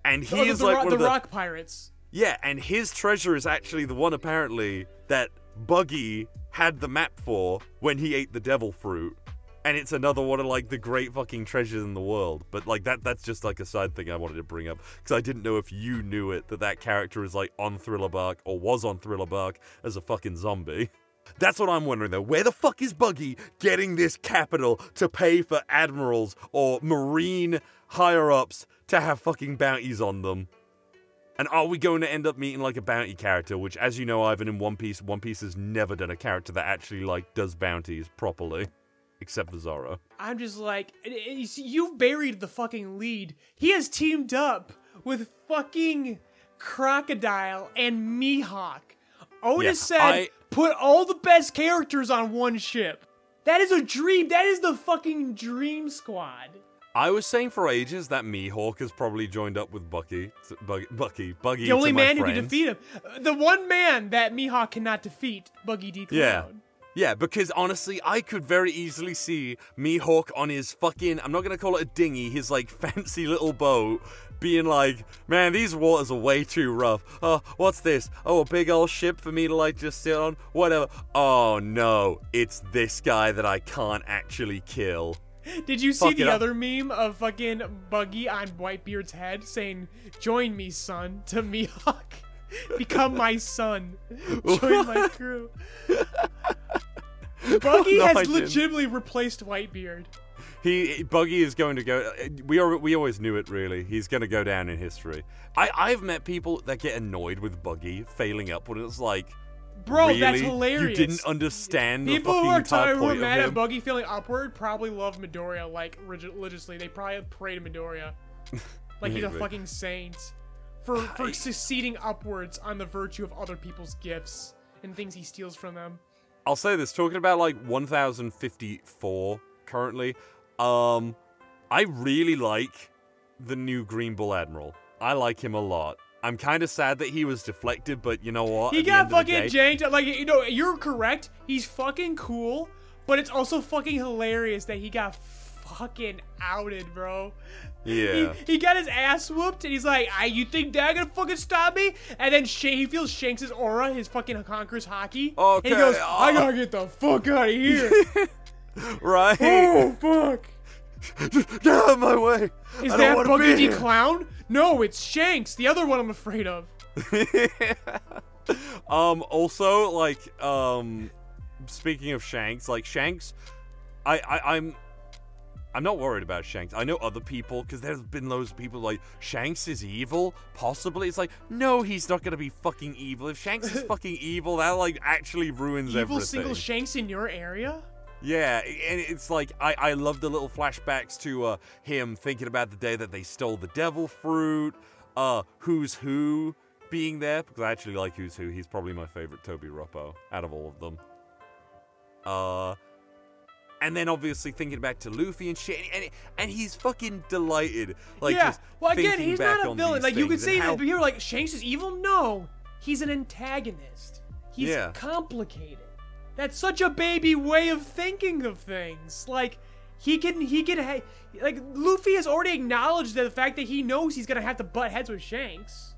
And he Oh, is the like Ro- one the of the Rock Pirates. yeah, and his treasure is actually the one apparently that Buggy had the map for when he ate the devil fruit. And it's another one of like the great fucking treasures in the world. But like that that's just like a side thing I wanted to bring up because I didn't know if you knew it that that character is like on Thriller Bark or was on Thriller Bark as a fucking zombie. That's what I'm wondering though. Where the fuck is Buggy getting this capital to pay for admirals or marine higher ups to have fucking bounties on them? And are we going to end up meeting like a bounty character? Which, as you know, Ivan, in One Piece, One Piece has never done a character that actually like does bounties properly, except for Zoro. I'm just like, you buried the fucking lead. He has teamed up with fucking Crocodile and Mihawk. Otis Yeah, said, I- put all the best characters on one ship. That is a dream. That is the fucking dream squad. I was saying for ages that Mihawk has probably joined up with Bucky, Buggy, Bucky, Buggy. The only man who can defeat him. The one man that Mihawk cannot defeat, Buggy D. Clown. Yeah. Yeah, because honestly, I could very easily see Mihawk on his fucking, I'm not gonna call it a dinghy, his like fancy little boat, being like, man, these waters are way too rough. Oh, what's this? Oh, a big old ship for me to like just sit on? Whatever. Oh no, it's this guy that I can't actually kill. Did you see Fuck the other meme of fucking Buggy on Whitebeard's head saying, Join me, son, to Mihawk? Become my son. Join my crew. Buggy No, has legitimately replaced Whitebeard. He Buggy is going to go. We are, we always knew it. Really, he's going to go down in history. I I've met people that get annoyed with Buggy failing up when it's like, Bro, really? that's hilarious. You didn't understand the People fucking who are tired, who are mad at. Buggy feeling upward, probably love Midoriya like religiously. They probably pray to Midoriya, like he's a fucking saint, for for succeeding upwards on the virtue of other people's gifts and things he steals from them. I'll say this: talking about like 1054 currently, um, I really like the new Green Bull Admiral. I like him a lot. I'm kind of sad that he was deflected, but you know what? He At got end of the fucking day- janked. Like you know, you're correct. He's fucking cool, but it's also fucking hilarious that he got fucking outed, bro. Yeah. He, he got his ass whooped, and he's like, "I, you think that gonna fucking stop me?" And then Sha he feels Shanks' aura, his fucking conquerors Haki. Okay, And he goes, "I uh, gotta get the fuck out of here." right? oh fuck! Get out of my way! Is that Buggy D. Clown? No, it's Shanks, the other one I'm afraid of. um also like um speaking of shanks like shanks i, I i'm i'm not worried about shanks i know other people because there's been loads of people like shanks is evil possibly it's like no he's not gonna be fucking evil if shanks is fucking evil that like actually ruins Evil everything Evil single Shanks in your area? yeah, and it's like I I love the little flashbacks to uh, him thinking about the day that they stole the devil fruit. Uh, who's who being there because I actually like who's who. He's probably my favorite Tobi Roppo out of all of them. Uh, and then obviously thinking back to Luffy and shit, and and he's fucking delighted. Like yeah. Well, again, he's not a villain. Like you could say how- that, but you're like Shanks is evil. No, he's an antagonist. He's Yeah. complicated. That's such a baby way of thinking of things. Like he can he can ha- like Luffy has already acknowledged that the fact that he knows he's gonna have to butt heads with Shanks.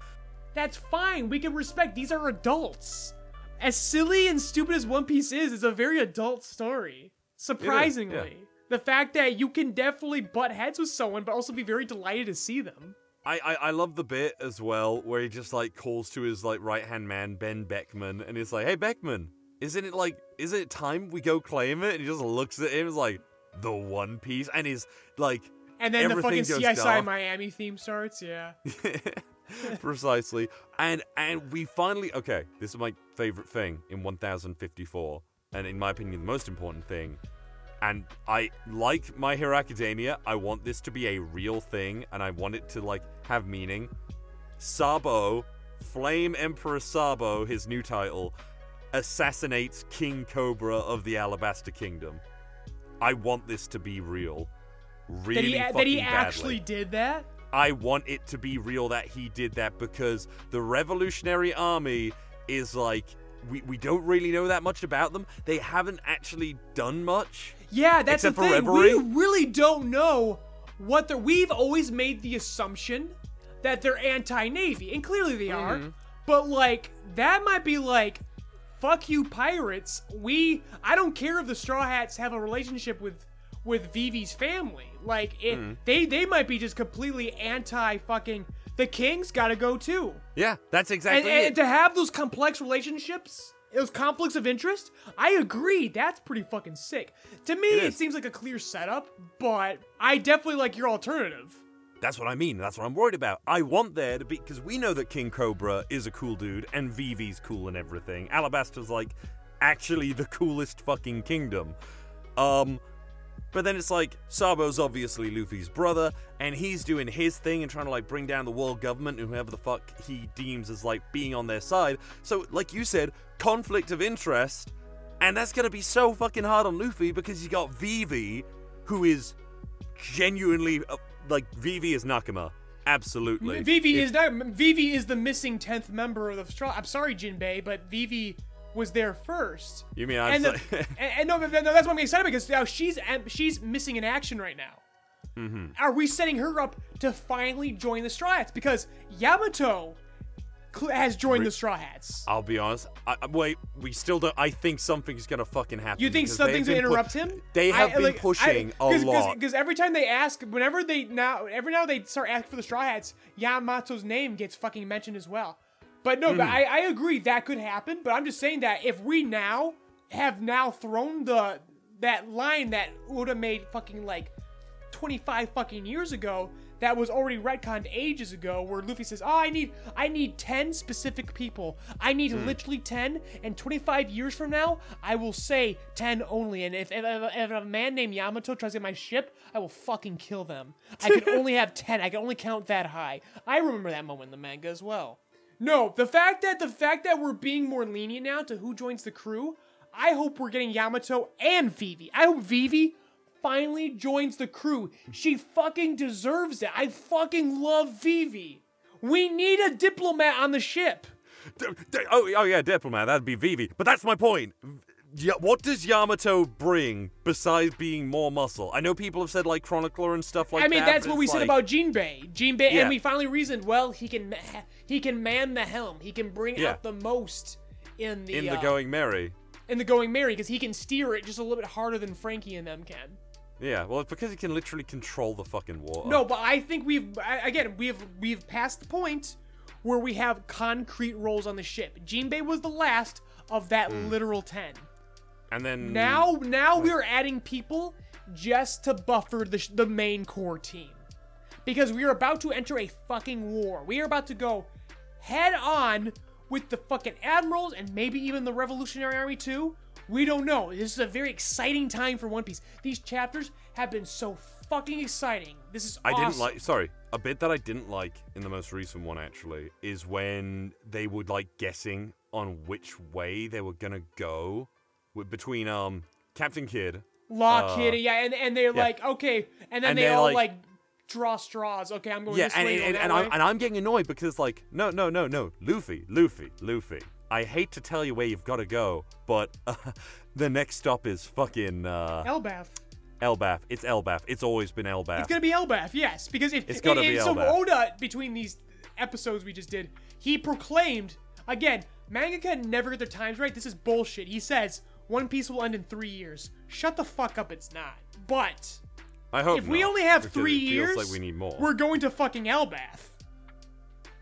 That's fine. We can respect. These are adults. As silly and stupid as One Piece is, it's a very adult story. Surprisingly. The fact that you can definitely butt heads with someone, but also be very delighted to see them. I, I, I love the bit as well where he just like calls to his like right hand man Ben Beckman and he's like, "Hey Beckman, isn't it like isn't it time we go claim it?" And he just looks at him, is like, "The One Piece," and he's like And then the fucking goes CSI dark. Miami theme starts. Yeah. Precisely. And and we finally okay, this is my favorite thing in 1054 and in my opinion the most important thing. And I like My Hero Academia. I want this to be a real thing and I want it to like have meaning. Sabo, Flame Emperor Sabo, his new title, assassinates King Cobra of the Alabasta Kingdom. I want this to be real. Really that he that he actually did that. I want it to be real that he did that because the Revolutionary Army is like we, we don't really know that much about them. They haven't actually done much. Yeah, that's Except the thing. We really don't know what they're. We've always made the assumption that they're anti-navy, and clearly they are. Mm-hmm. But like, that might be like, fuck you, pirates. We. I don't care if the Straw Hats have a relationship with with Vivi's family. Like, it, Mm. they they might be just completely anti-fucking. The king's got to go too. Yeah, that's exactly and it. to have those complex relationships, those conflicts of interest, I agree. That's pretty fucking sick. To me, It it, seems like a clear setup, but I definitely like your alternative. That's what I mean. That's what I'm worried about. I want there to be because we know that King Cobra is a cool dude and Vivi's cool and everything. Alabasta's like actually the coolest fucking kingdom. Um but then it's like Sabo's obviously Luffy's brother and he's doing his thing and trying to like bring down the world government and whoever the fuck he deems as like being on their side. So like you said, conflict of interest and that's to be so fucking hard on Luffy because you got Vivi who is genuinely uh, like Vivi is Nakama. Absolutely. Vivi If- is not. Vivi is the missing tenth member of the Straw. I'm sorry, Jinbei, but Vivi was there first. You mean I'm And, the, and, and no, no, no, that's what I'm excited because now she's she's missing in action right now. Mm-hmm. Are we setting her up to finally join the Straw Hats? Because Yamato has joined Re- the Straw Hats. I'll be honest. I, I- wait, we still don't. I think something's gonna fucking happen. You think something's gonna been pu- interrupt him? They have I- been like, I- pushing a lot. Because every time they ask, whenever they now, every now they start asking for the Straw Hats, Yamato's name gets fucking mentioned as well. But no, Hmm. but I, I agree that could happen. But I'm just saying that if we now have now thrown the that line that Oda made fucking like 25 fucking years ago that was already retconned ages ago where Luffy says, "Oh, I need I need 10 specific people. I need Hmm. literally 10 and 25 years from now, I will say 10 only. And if, if, if a man named Yamato tries to get my ship, I will fucking kill them. I can only have 10. I can only count that high. I remember that moment in the manga as well. No, the fact that the fact that we're being more lenient now to who joins the crew, I hope we're getting Yamato and Vivi. I hope Vivi finally joins the crew. She fucking deserves it. I fucking love Vivi. We need a diplomat on the ship. D- d- oh, oh yeah, diplomat. That'd be Vivi. But that's my point. Ya- what does Yamato bring besides being more muscle? I know people have said like Chronicler and stuff like that. I mean, that. that's what we it's said like- about Jinbei. Jinbei, Yeah. and we finally reasoned. Well, he can he can man the helm. He can bring Yeah. out the most in the in the uh, Going Merry. in the Going Merry because he can steer it just a little bit harder than Franky and them can. Yeah, well, it's because he can literally control the fucking water. No, but I think we've again we've we've passed the point where we have concrete roles on the ship. Jinbei was the last of that Hmm. literal ten. And then Now now we're adding people just to buffer the sh- the main core team. Because we are about to enter a fucking war. We are about to go head on with the fucking admirals and maybe even the Revolutionary Army too. We don't know. This is a very exciting time for One Piece. These chapters have been so fucking exciting. This is I didn't like. Sorry, a bit that I didn't like in the most recent one actually is when they would like guessing on which way they were gonna go with, between um Captain Kid. Law uh, Kid, yeah, and, and they're yeah. like, okay, and then And they all like- like, draw straws. Okay, I'm going Yeah, this and way, and, and, that I'm and I'm getting annoyed because like no no no no Luffy Luffy Luffy. I hate to tell you where you've got to go, but uh, the next stop is fucking uh, Elbaf. Elbaf. It's Elbaf. It's always been Elbaf. It's gonna be Elbaf, yes, because if It's gotta and- be and so. Oda between these episodes we just did, he proclaimed again, mangaka never get their times right. This is bullshit. He says One Piece will end in three years. Shut the fuck up. It's not. But I hope if we not, only have three years, like we need more. we're going to fucking Elbaf.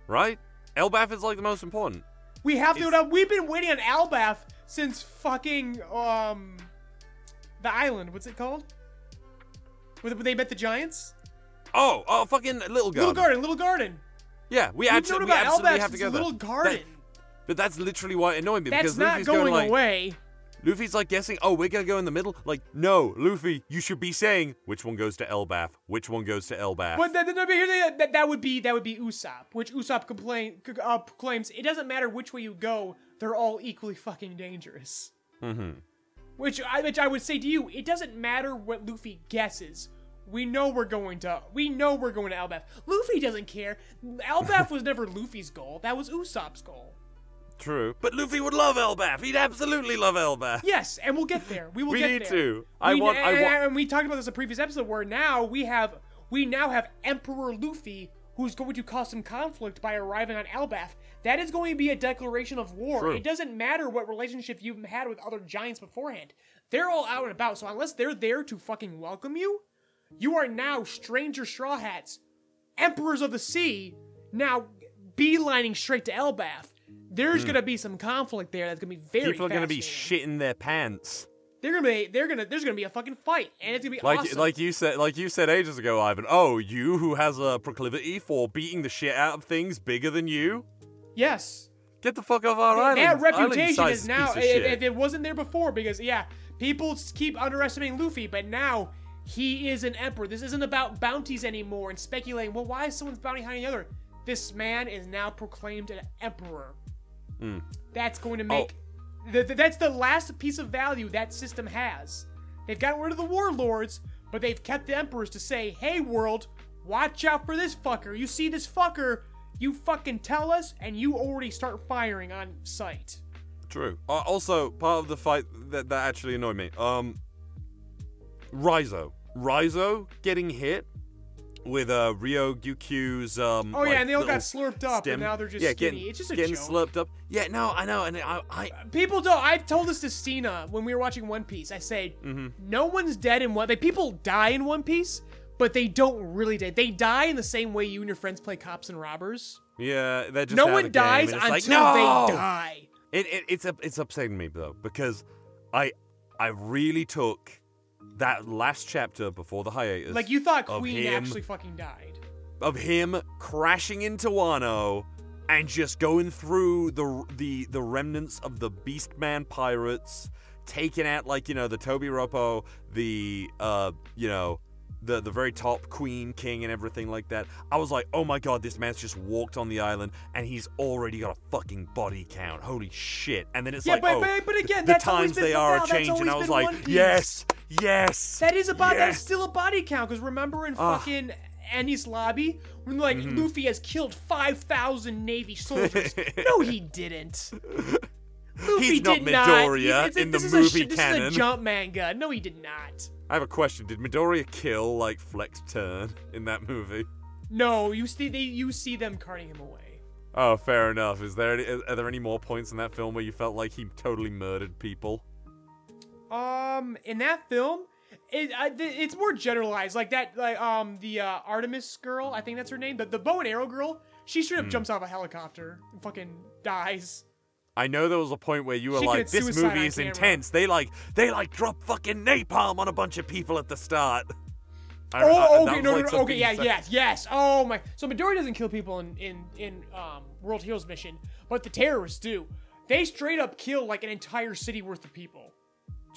right? Elbaf is like the most important. We have to. It's- We've been waiting on Elbaf since fucking um, the island. What's it called? Where they met the giants. Oh, oh, fucking little garden. Little garden, little garden. Yeah, we We've actually known we absolutely have to go there. Little Garden. That- but that's literally why it annoyed me That's because not Luffy's going going like, away. Luffy's like guessing, oh, we're gonna go in the middle. Like, no, Luffy, you should be saying which one goes to Elbaf, which one goes to Elbaf. But that, that, that, that, that would be that would be Usopp, which Usopp complain, uh, claims it doesn't matter which way you go, they're all equally fucking dangerous. Mm-hmm. Which I which I would say to you, it doesn't matter what Luffy guesses. We know we're going to we know we're going to Elbaf. Luffy doesn't care. Elbaf was never Luffy's goal. That was Usopp's goal. True. But Luffy would love Elbaf. He'd absolutely love Elbaf. Yes, and we'll get there. We will get there. We get need there. to. I We- want- I and, want- and we talked about this in a previous episode where now we have we now have Emperor Luffy who's going to cause some conflict by arriving on Elbaf. That is going to be a declaration of war. True. It doesn't matter what relationship you've had with other giants beforehand. They're all out and about, so unless they're there to fucking welcome you, you are now stranger straw hats, emperors of the sea, now beelining straight to Elbaf. There's hmm. gonna be some conflict there that's gonna be very. People are gonna be shitting their pants. They're gonna be. They're gonna. There's gonna be a fucking fight, and it's gonna be Like awesome. like you said like you said ages ago, Ivan. Oh, you who has a proclivity for beating the shit out of things bigger than you? yes, Get the fuck off our island. that Island, reputation is now. If, if it wasn't there before, because yeah, people keep underestimating Luffy, but now he is an emperor. This isn't about bounties anymore and speculating. Well, why is someone's bounty higher than the other? This man is now proclaimed an emperor. Hmm. That's going to Oh. make. th- th- that's the last piece of value that system has. They've gotten rid of the warlords, but they've kept the emperors to say, "Hey, world, watch out for this fucker. You see this fucker." You fucking tell us, and you already start firing on sight. True. Uh, also, part of the fight that, that actually annoyed me. Um, Rizo. Rizo getting hit with uh, Ryokugyu's um. Oh yeah, like, and they all got slurped up, stem. and now they're just yeah, skinny. Getting, it's just a getting joke. slurped up. Yeah, no, I know, and I, I People don't. I told this to Steena when we were watching One Piece. I say Mm-hmm. no one's dead in one. Like people die in One Piece, but they don't really die. They die in the same way you and your friends play cops and robbers. yeah, they're just no one dies until like, no! they die. It, it it's it's upsetting me though because I I really took that last chapter before the hiatus. Like you thought Queen him- actually fucking died. of him crashing into Wano and just going through the the the remnants of the Beastman pirates, taking out like you know the Tobi Roppo, the uh you know the the very top queen, king, and everything like that. I was like, oh my god, this man's just walked on the island and he's already got a fucking body count. Holy shit! And then it's Yeah, like, but- oh, but- but again, the times been- they are that's changing. always I was like, yes, yes. That is about yes. that's still a body count. Because remember in Ugh. fucking Enies Lobby when like Mm-hmm. Luffy has killed five thousand Navy soldiers. no, he didn't. Luffy He's not did not. Midoriya He's- it's in the this is a movie This canon. is a jump manga. No, he did not. I have a question. Did Midoriya kill like Flect Turn in that movie? No, you see, they you see them carting him away. Oh, fair enough. Is there any, are there any more points in that film where you felt like he totally murdered people? Um, in that film, it I, it's more generalized. Like that, like um, the uh, Artemis girl, I think that's her name, the the bow and arrow girl. She straight up Hmm. jumps off a helicopter and fucking dies. I know there was a point where you were She like, committed "This suicide movie on is camera." intense." They like they like drop fucking napalm on a bunch of people at the start. I- I- Oh, okay, was, no, like, no, something okay, you yeah, said. yes, yes. Oh my. So Midori doesn't kill people in in in um World Heroes mission, but the terrorists do. They straight up kill like an entire city worth of people.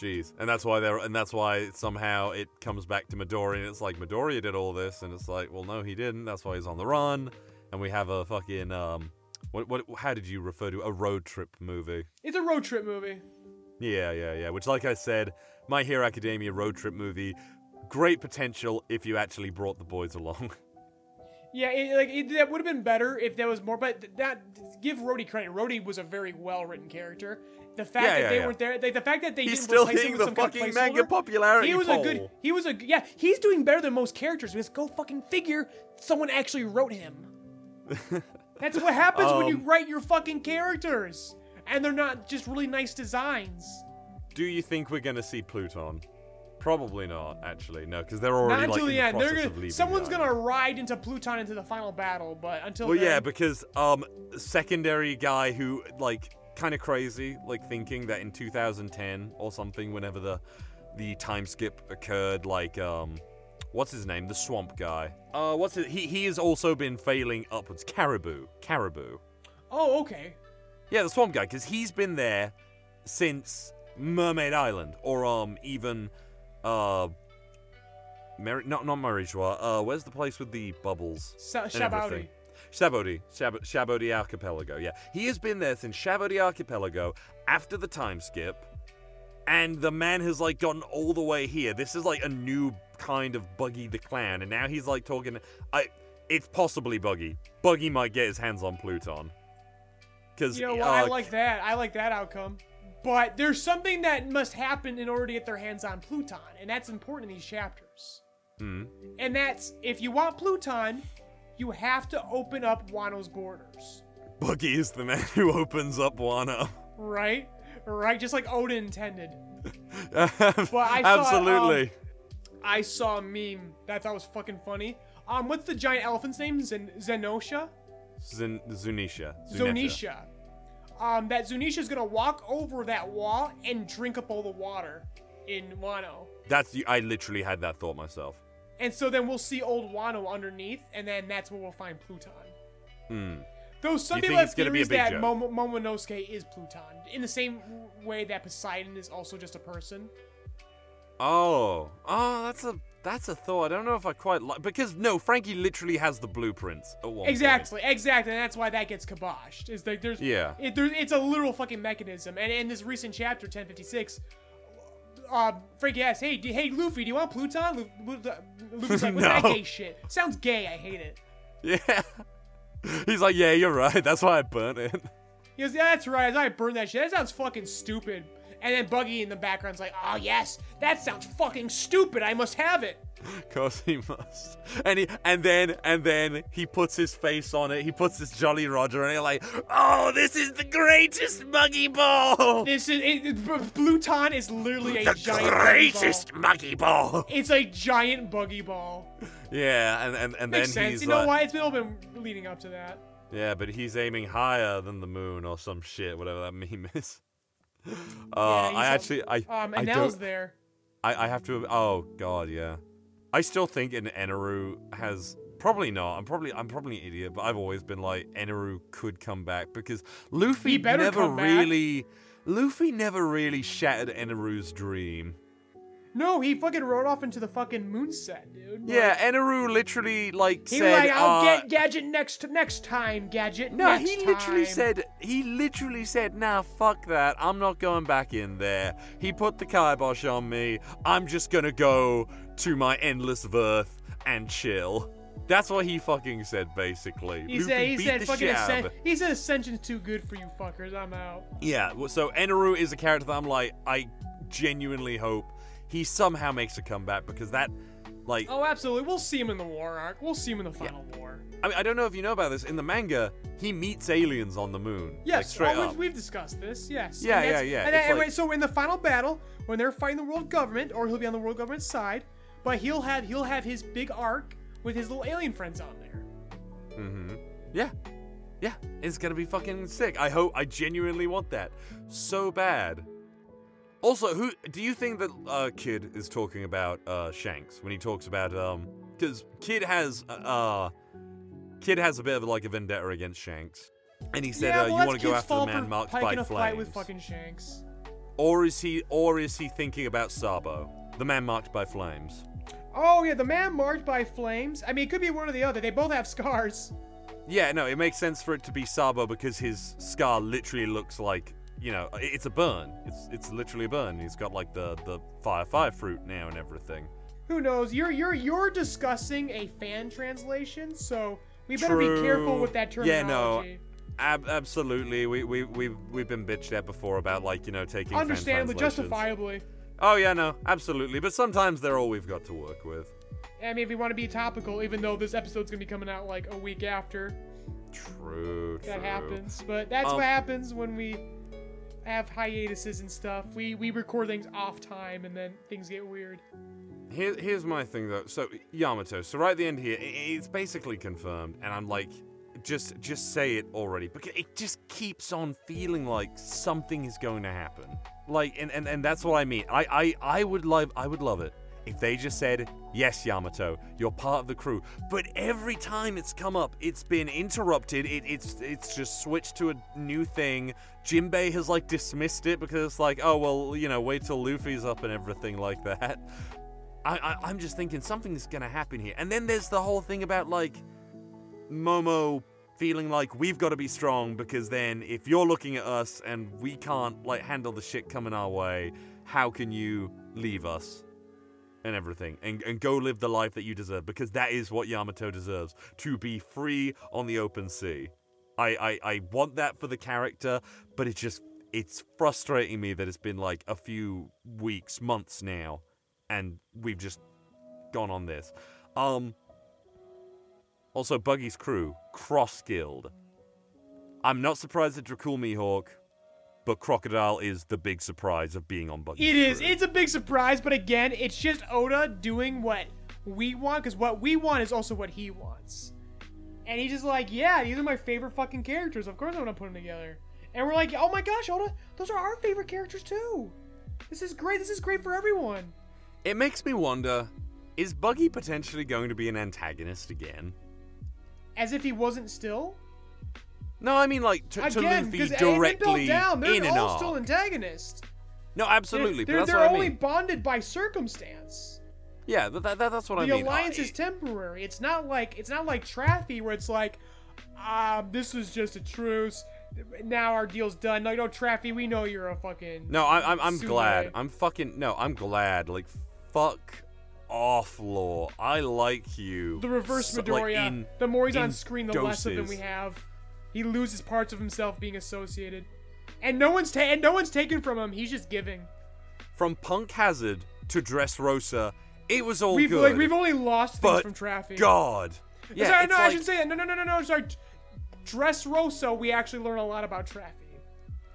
Jeez, and that's why they're and that's why somehow it comes back to Midori, and it's like Midoriya did all this, and it's like, well, no, he didn't. That's why he's on the run, and we have a fucking um, what what? How did you refer to a road trip movie? It's a road trip movie. Yeah, yeah, yeah. Which, like I said, My Hero Academia road trip movie, great potential if you actually brought the boys along. Yeah, it, like it, that would have been better if there was more. But that give Rody credit. Rody was a very well written character. The fact Yeah, that yeah, they yeah. weren't there, like, the fact that they He's didn't still replace him with the some kind of fucking manga placeholder, popularity He was a good. He was a yeah. He's doing better than most characters because go fucking figure. Someone actually wrote him. That's what happens when you Um, write your fucking characters, and they're not just really nice designs. Do you think we're gonna see Pluton? Probably not, actually. No, because they're already Not like until in the end. They're gonna, someone's the gonna ride into Pluton into the final battle, but until Well, yeah, because um, secondary guy who like kind of crazy, like thinking that in 2010 or something, whenever the the time skip occurred, like um, what's his name? The swamp guy. Uh, what's it? He he has also been failing upwards. Caribou. Caribou. Oh, okay. Yeah, the swamp guy, because he's been there since Mermaid Island, or um even uh. Mer- not not Marijois. Uh, where's the place with the bubbles? Sa- and Shabouti. everything? Shabodi, Shab- Shabodi Archipelago. Yeah, he has been there since Shabodi Archipelago after the time skip, and the man has like gotten all the way here. This is like a new kind of Buggy the Clan, and now he's like talking. I, it's possibly Buggy. Buggy might get his hands on Pluton. Because You know what? I like that. I like that outcome. But there's something that must happen in order to get their hands on Pluton, and that's important in these chapters. Hmm. And that's if you want Pluton, you have to open up Wano's borders. Buggy is the man who opens up Wano. Right? Right? Just like Oden intended. I I saw, Absolutely. I saw a meme that I thought was fucking funny. Um, what's the giant elephant's name? Zen- Zenosha? Zun- Zunisha. Zunisha. Um, that is gonna walk over that wall and drink up all the water in Wano. That's the, I literally had that thought myself. And so then we'll see old Wano underneath, and then that's where we'll find Pluton. Hmm. Though some You people have theories that? Momo- Momonosuke is Pluton, in the same way that Poseidon is also just a person. Oh, oh, that's a that's a thought. I don't know if I quite like because no, Franky literally has the blueprints one point. Exactly, exactly, and that's why that gets kiboshed. Is like there's Yeah. it, there's it's a literal fucking mechanism, and in this recent chapter 1056, uh, Franky asks, "Hey, do, hey, Luffy, do you want Pluton?" Lu- Lu- Luffy's like, "What's that No. gay shit? Sounds gay. I hate it." Yeah. He's like, yeah, you're right. That's why I burnt it. He goes, "Yeah, that's right. I burned that shit. That sounds fucking stupid." And then Buggy in the background's like, "Oh yes, that sounds fucking stupid. I must have it." Of course he must. And he and then and then he puts his face on it. He puts this Jolly Roger and he's like, oh, this is the greatest muggy ball. This is it, it, B- Pluton is literally a The giant greatest Buggy ball. ball. It's a giant buggy ball. Yeah, and and, and then Makes sense. he's You know like, why? It's been all been leading up to that. Yeah, but he's aiming higher than the moon or some shit, whatever that meme is. Uh, Yeah, I actually, I, Um, I and don't, Nell's there. I, I have to. Oh God, yeah. I still think an Eneru has probably not. I'm probably I'm probably an idiot, but I've always been like Eneru could come back because Luffy never really. Luffy never really shattered Eneru's dream. No, he fucking rode off into the fucking moonset, dude. Like, Yeah, Eneru literally like He said. was like, "I'll uh, get Gadget next next time, Gadget." No, he literally time." said he literally said, "Nah, fuck that. I'm not going back in there." He put the kibosh on me. I'm just gonna go to my endless verth and chill. That's what he fucking said, basically. He Luffy said, he said, fucking ascen- he said, Ascension's too good for you fuckers. I'm out. Yeah, well, so Eneru is a character that I'm like, I genuinely hope he somehow makes a comeback because that, like, Oh, absolutely. We'll see him in the war arc. We'll see him in the final war. I mean, I don't know if you know about this. In the manga, he meets aliens on the moon. like, Yes, straight oh, we've, we've discussed this. Yes. Yeah, yeah, yeah. And, and like- wait, so in the final battle, when they're fighting the world government, or he'll be on the world government side, but he'll have he'll have his big arc with his little alien friends on there. Mm-hmm. Yeah. Yeah. It's gonna be fucking sick. I hope I genuinely want that. So bad. Also, who do you think that uh, Kid is talking about uh, Shanks when he talks about um because Kid has uh, uh Kid has a bit of like a vendetta against Shanks. And he said yeah, uh, well, you want to go after the man marked by a flames. fight with fucking Shanks. Or is he or is he thinking about Sabo, the man marked by flames? Oh yeah, the man marked by flames. I mean, it could be one or the other. They both have scars. Yeah, no, it makes sense for it to be Sabo because his scar literally looks like, you know, it's a burn. It's it's literally a burn. He's got like the the fire fire fruit now and everything. Who knows? You're you're you're discussing a fan translation, so we better be careful with that terminology. Yeah, no. Ab- absolutely. We we we we've been bitched at before about like you know taking Understandably, justifiably. Oh yeah, no, absolutely. But sometimes they're all we've got to work with. I mean, if we want to be topical, even though this episode's gonna be coming out like a week after True. that true. happens, but that's Um, what happens when we have hiatuses and stuff. We we record things off time, and then things get weird. Here, here's my thing though. So Yamato. So right at the end here, i- it's basically confirmed, and I'm like, just just say it already because it just keeps on feeling like something is going to happen. Like, and and, and that's what I mean. I, I I would love I would love it if they just said, Yes, Yamato, you're part of the crew. But every time it's come up, it's been interrupted. It, it's it's just switched to a new thing. Jinbei has like dismissed it because it's like, oh well, you know, wait till Luffy's up and everything like that. I, I I'm just thinking something's gonna happen here. And then there's the whole thing about like Momo feeling like we've got to be strong because then if you're looking at us and we can't like handle the shit coming our way, how can you leave us? And everything and, and go live the life that you deserve because that is what Yamato deserves to be free on the open sea. I, I, I want that for the character, but it's just it's frustrating me that it's been like a few weeks, months now, and we've just gone on this. Um also Buggy's crew, Cross Guild. I'm not surprised at Dracul Mihawk but Crocodile is the big surprise of being on Buggy. It is. It's a big surprise, but again, it's just Oda doing what we want, because what we want is also what he wants. And he's just like, yeah, these are my favorite fucking characters. Of course I want to put them together. And we're like, oh my gosh, Oda, those are our favorite characters too. This is great. This is great for everyone. It makes me wonder is Buggy potentially going to be an antagonist again? As if he wasn't still? No, I mean like to, Again, to Luffy because directly down, they're in and all out. still antagonists. No, absolutely. They're, but that's they're what I only mean. bonded by circumstance. Yeah, that, that, that's what I mean. the alliance I- is temporary. It's not like it's not like Traffy where it's like, um, this is just a truce. Now our deal's done. No, no, Traffy, we know you're a fucking. No, I, I'm I'm glad. I'm fucking no. I'm glad. Like fuck off, Law. I like you. The reverse So- like, Midoriya. in- the more he's on screen, the less of him we have. He loses parts of himself being associated, and no one's ta- and no one's taken from him. He's just giving. From Punk Hazard to Dressrosa, it was all We've good. like we've only lost things from Traffy. God. Yeah, sorry, no, I like- should say that. No, no, no, no, no. Sorry. Dressrosa, we actually learn a lot about Traffy.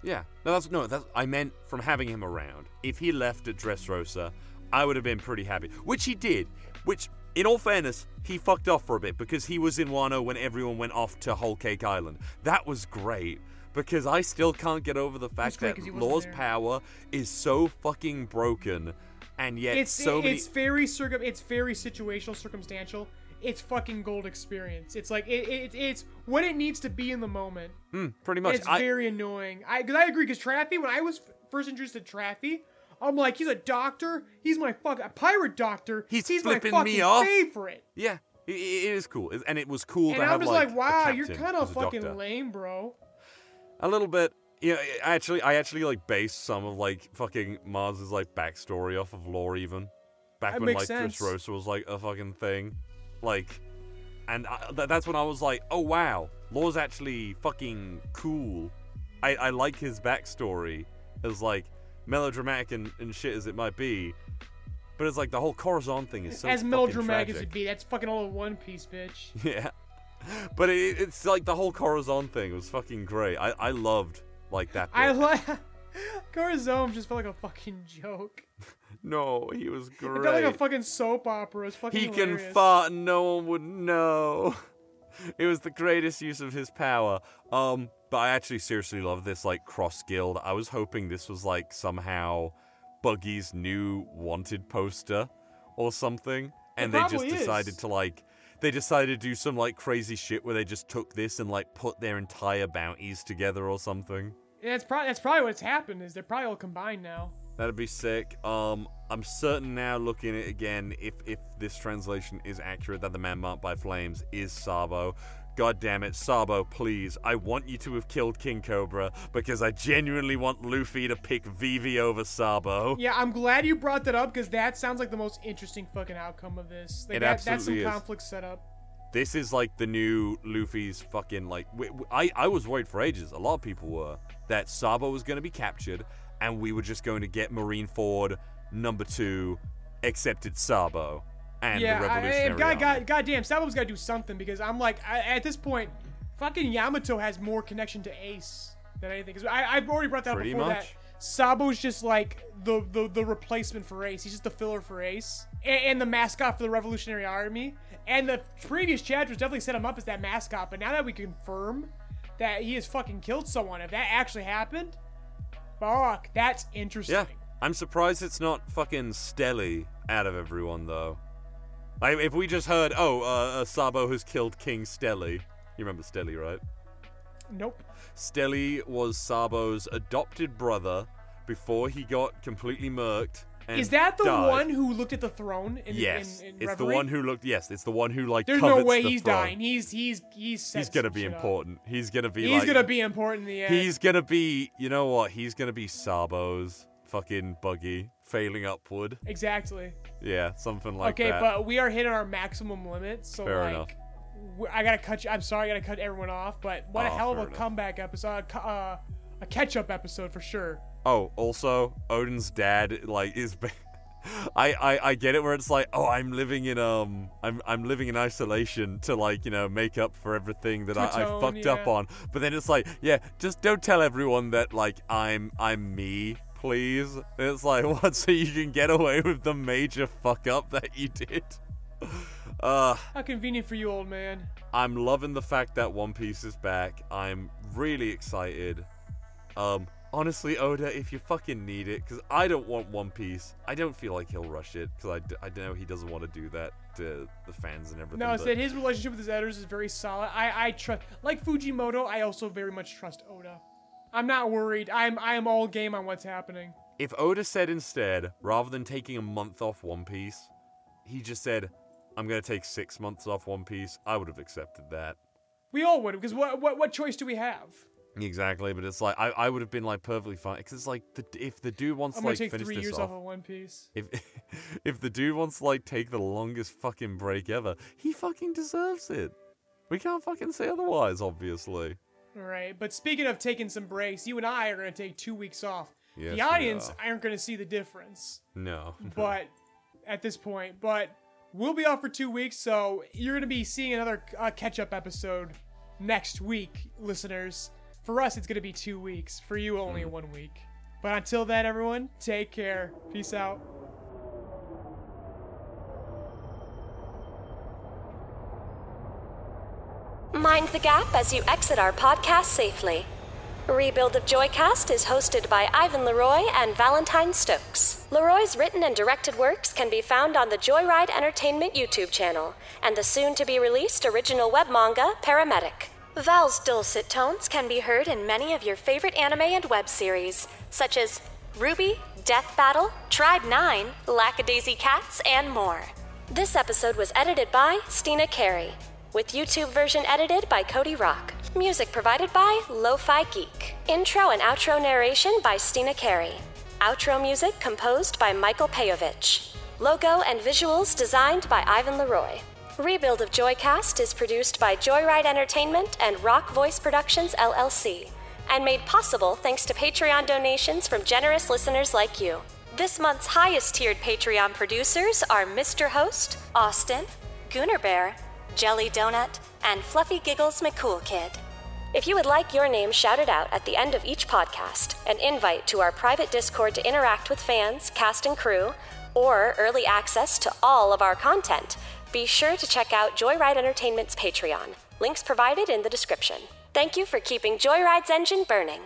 Yeah, no, that's no. That's I meant from having him around. If he left at Dressrosa, I would have been pretty happy, which he did. Which, in all fairness, he fucked off for a bit because he was in Wano when everyone went off to Whole Cake Island. That was great because I still can't get over the fact that 'cause he wasn't Law's there. power is so fucking broken, and yet It's so many. it's very circum it's very situational, circumstantial. It's fucking gold experience. It's like it, it it's what it needs to be in the moment. Mm, pretty much. It's I, very annoying. I because I agree because Traffy when I was f- first introduced to Traffy, I'm like he's a doctor. He's my fuck a pirate doctor. He's he's flipping my me off. favorite. yeah, it, it is cool, and it was cool And to I'm have just like, like, wow, you're kind of fucking doctor. lame, bro. A little bit. Yeah, I actually, I actually like based some of like fucking Mars's like backstory off of Law even. Back That when like sense. Dressrosa was like a fucking thing, like, and I, th- that's when I was like, oh wow, Law's actually fucking cool. I, I like his backstory as like melodramatic and, and shit as it might be, but it's like the whole Corazon thing is so as melodramatic as it be, that's fucking all in one piece, bitch. Yeah. But it, it's like the whole Corazon thing was fucking great. I, I loved like that. I like Corazon just felt like a fucking joke. no, he was great. It felt like a fucking soap opera. It's fucking he can hilarious. fart and no one would know. It was the greatest use of his power. Um, but I actually seriously love this like cross guild. I was hoping this was like somehow Buggy's new wanted poster or something. And they just probably decided to like they decided to do some like crazy shit where they just took this and like put their entire bounties together or something. Yeah, that's probably that's probably what's happened. Is they're probably all combined now. That'd be sick. Um, I'm certain now, looking at it again, if if this translation is accurate, that the man marked by flames is Sabo. God damn it, Sabo, please. I want you to have killed King Cobra because I genuinely want Luffy to pick Vivi over Sabo. Yeah, I'm glad you brought that up because that sounds like the most interesting fucking outcome of this. Like It that, that's some is. conflict set up. This is like the new Luffy's fucking like. W- w- I I was worried for ages. A lot of people were that Sabo was going to be captured, and we were just going to get Marineford number two, accepted Sabo, and yeah, the Revolutionary I, God, Army. God, goddamn, Sabo's got to do something because I'm like, I, at this point, fucking Yamato has more connection to Ace than anything. Because I've already brought that Pretty up before much. that Sabo's just like the, the the replacement for Ace. He's just the filler for Ace and, and the mascot for the Revolutionary Army. And the previous chapters definitely set him up as that mascot. But now that we confirm that he has fucking killed someone, if that actually happened, fuck, that's interesting. Yeah, I'm surprised it's not fucking Stelly out of everyone though. Like if we just heard, oh, uh, uh, Sabo has killed King Stelly. You remember Stelly, right? Nope. Stelly was Sabo's adopted brother before he got completely murked. And Is that the died. one who looked at the throne in, Yes, in, in it's the one who looked. Yes, it's the one who like. There's no way the he's throne. dying. He's he's he's He's gonna be shit up. important. He's gonna be. He's like, gonna be important in the end. He's gonna be. You know what? He's gonna be Sabo's fucking buggy failing upward. exactly. Yeah, something like okay, that. Okay, but we are hitting our maximum limit, so Fair like, enough. I gotta cut you. I'm sorry, I gotta cut everyone off. But what a Oh, hell of a enough. comeback episode, uh, a catch-up episode for sure. Oh, also, Oden's dad like is. ba- I, I I get it where it's like, oh, I'm living in um, I'm I'm living in isolation to like you know make up for everything that I, I fucked up on. But then it's like, yeah, just don't tell everyone that like I'm I'm me, please. And it's like, what? So you can get away with the major fuck up that you did. Uh, How convenient for you, old man. I'm loving the fact that One Piece is back. I'm really excited. Um, honestly, Oda, if you fucking need it, because I don't want One Piece. I don't feel like he'll rush it, because I, d- I know he doesn't want to do that to the fans and everything. No, but- instead his relationship with his editors is very solid. I I trust, like Fujimoto, I also very much trust Oda. I'm not worried. I'm I am all game on what's happening. If Oda said instead, rather than taking a month off One Piece, he just said, I'm going to take six months off One Piece, I would have accepted that. We all would, because what what what choice do we have? Exactly, but it's like, I, I would have been like perfectly fine, because it's like, the, if the dude wants I'm to like take finish three this years off, off of One Piece. If if the dude wants to like take the longest fucking break ever, he fucking deserves it. We can't fucking say otherwise, obviously. All right, but speaking of taking some breaks, you and I are gonna take two weeks off. Yes, the audience are. aren't gonna see the difference, No. but at this point, but we'll be off for two weeks, so you're gonna be seeing another uh, catch-up episode next week, listeners. For us, it's gonna be two weeks. For you, only Hmm. one week. But until then, everyone, take care. Peace out. Mind the gap as you exit our podcast safely. Rebuild of Joycast is hosted by Ivan Leroy and Valentine Stokes. Leroy's written and directed works can be found on the Joyride Entertainment YouTube channel and the soon to be released original web manga Paramedic. Val's dulcet tones can be heard in many of your favorite anime and web series, such as RWBY, Death Battle, Tribe 9, Lackadaisy Cats, and more. This episode was edited by Steena Carey, with YouTube version edited by Cody Rock. Music provided by Lo-Fi Geek. Intro and outro narration by Steena Carey. Outro music composed by Michael Peyovich. Logo and visuals designed by Ivan Leroy. Rebuild of Joycast is produced by Joyride Entertainment and Rock Voice Productions LLC, and made possible thanks to Patreon donations from generous listeners like you. This month's highest tiered Patreon producers are Mr. Host, Austin, Gooner Bear, Jelly Donut, and Fluffy Giggles McCool Kid. If you would like your name shouted out at the end of each podcast, an invite to our private Discord to interact with fans, cast, and crew, or early access to all of our content, be sure to check out Joyride Entertainment's Patreon. Links provided in the description. Thank you for keeping Joyride's engine burning.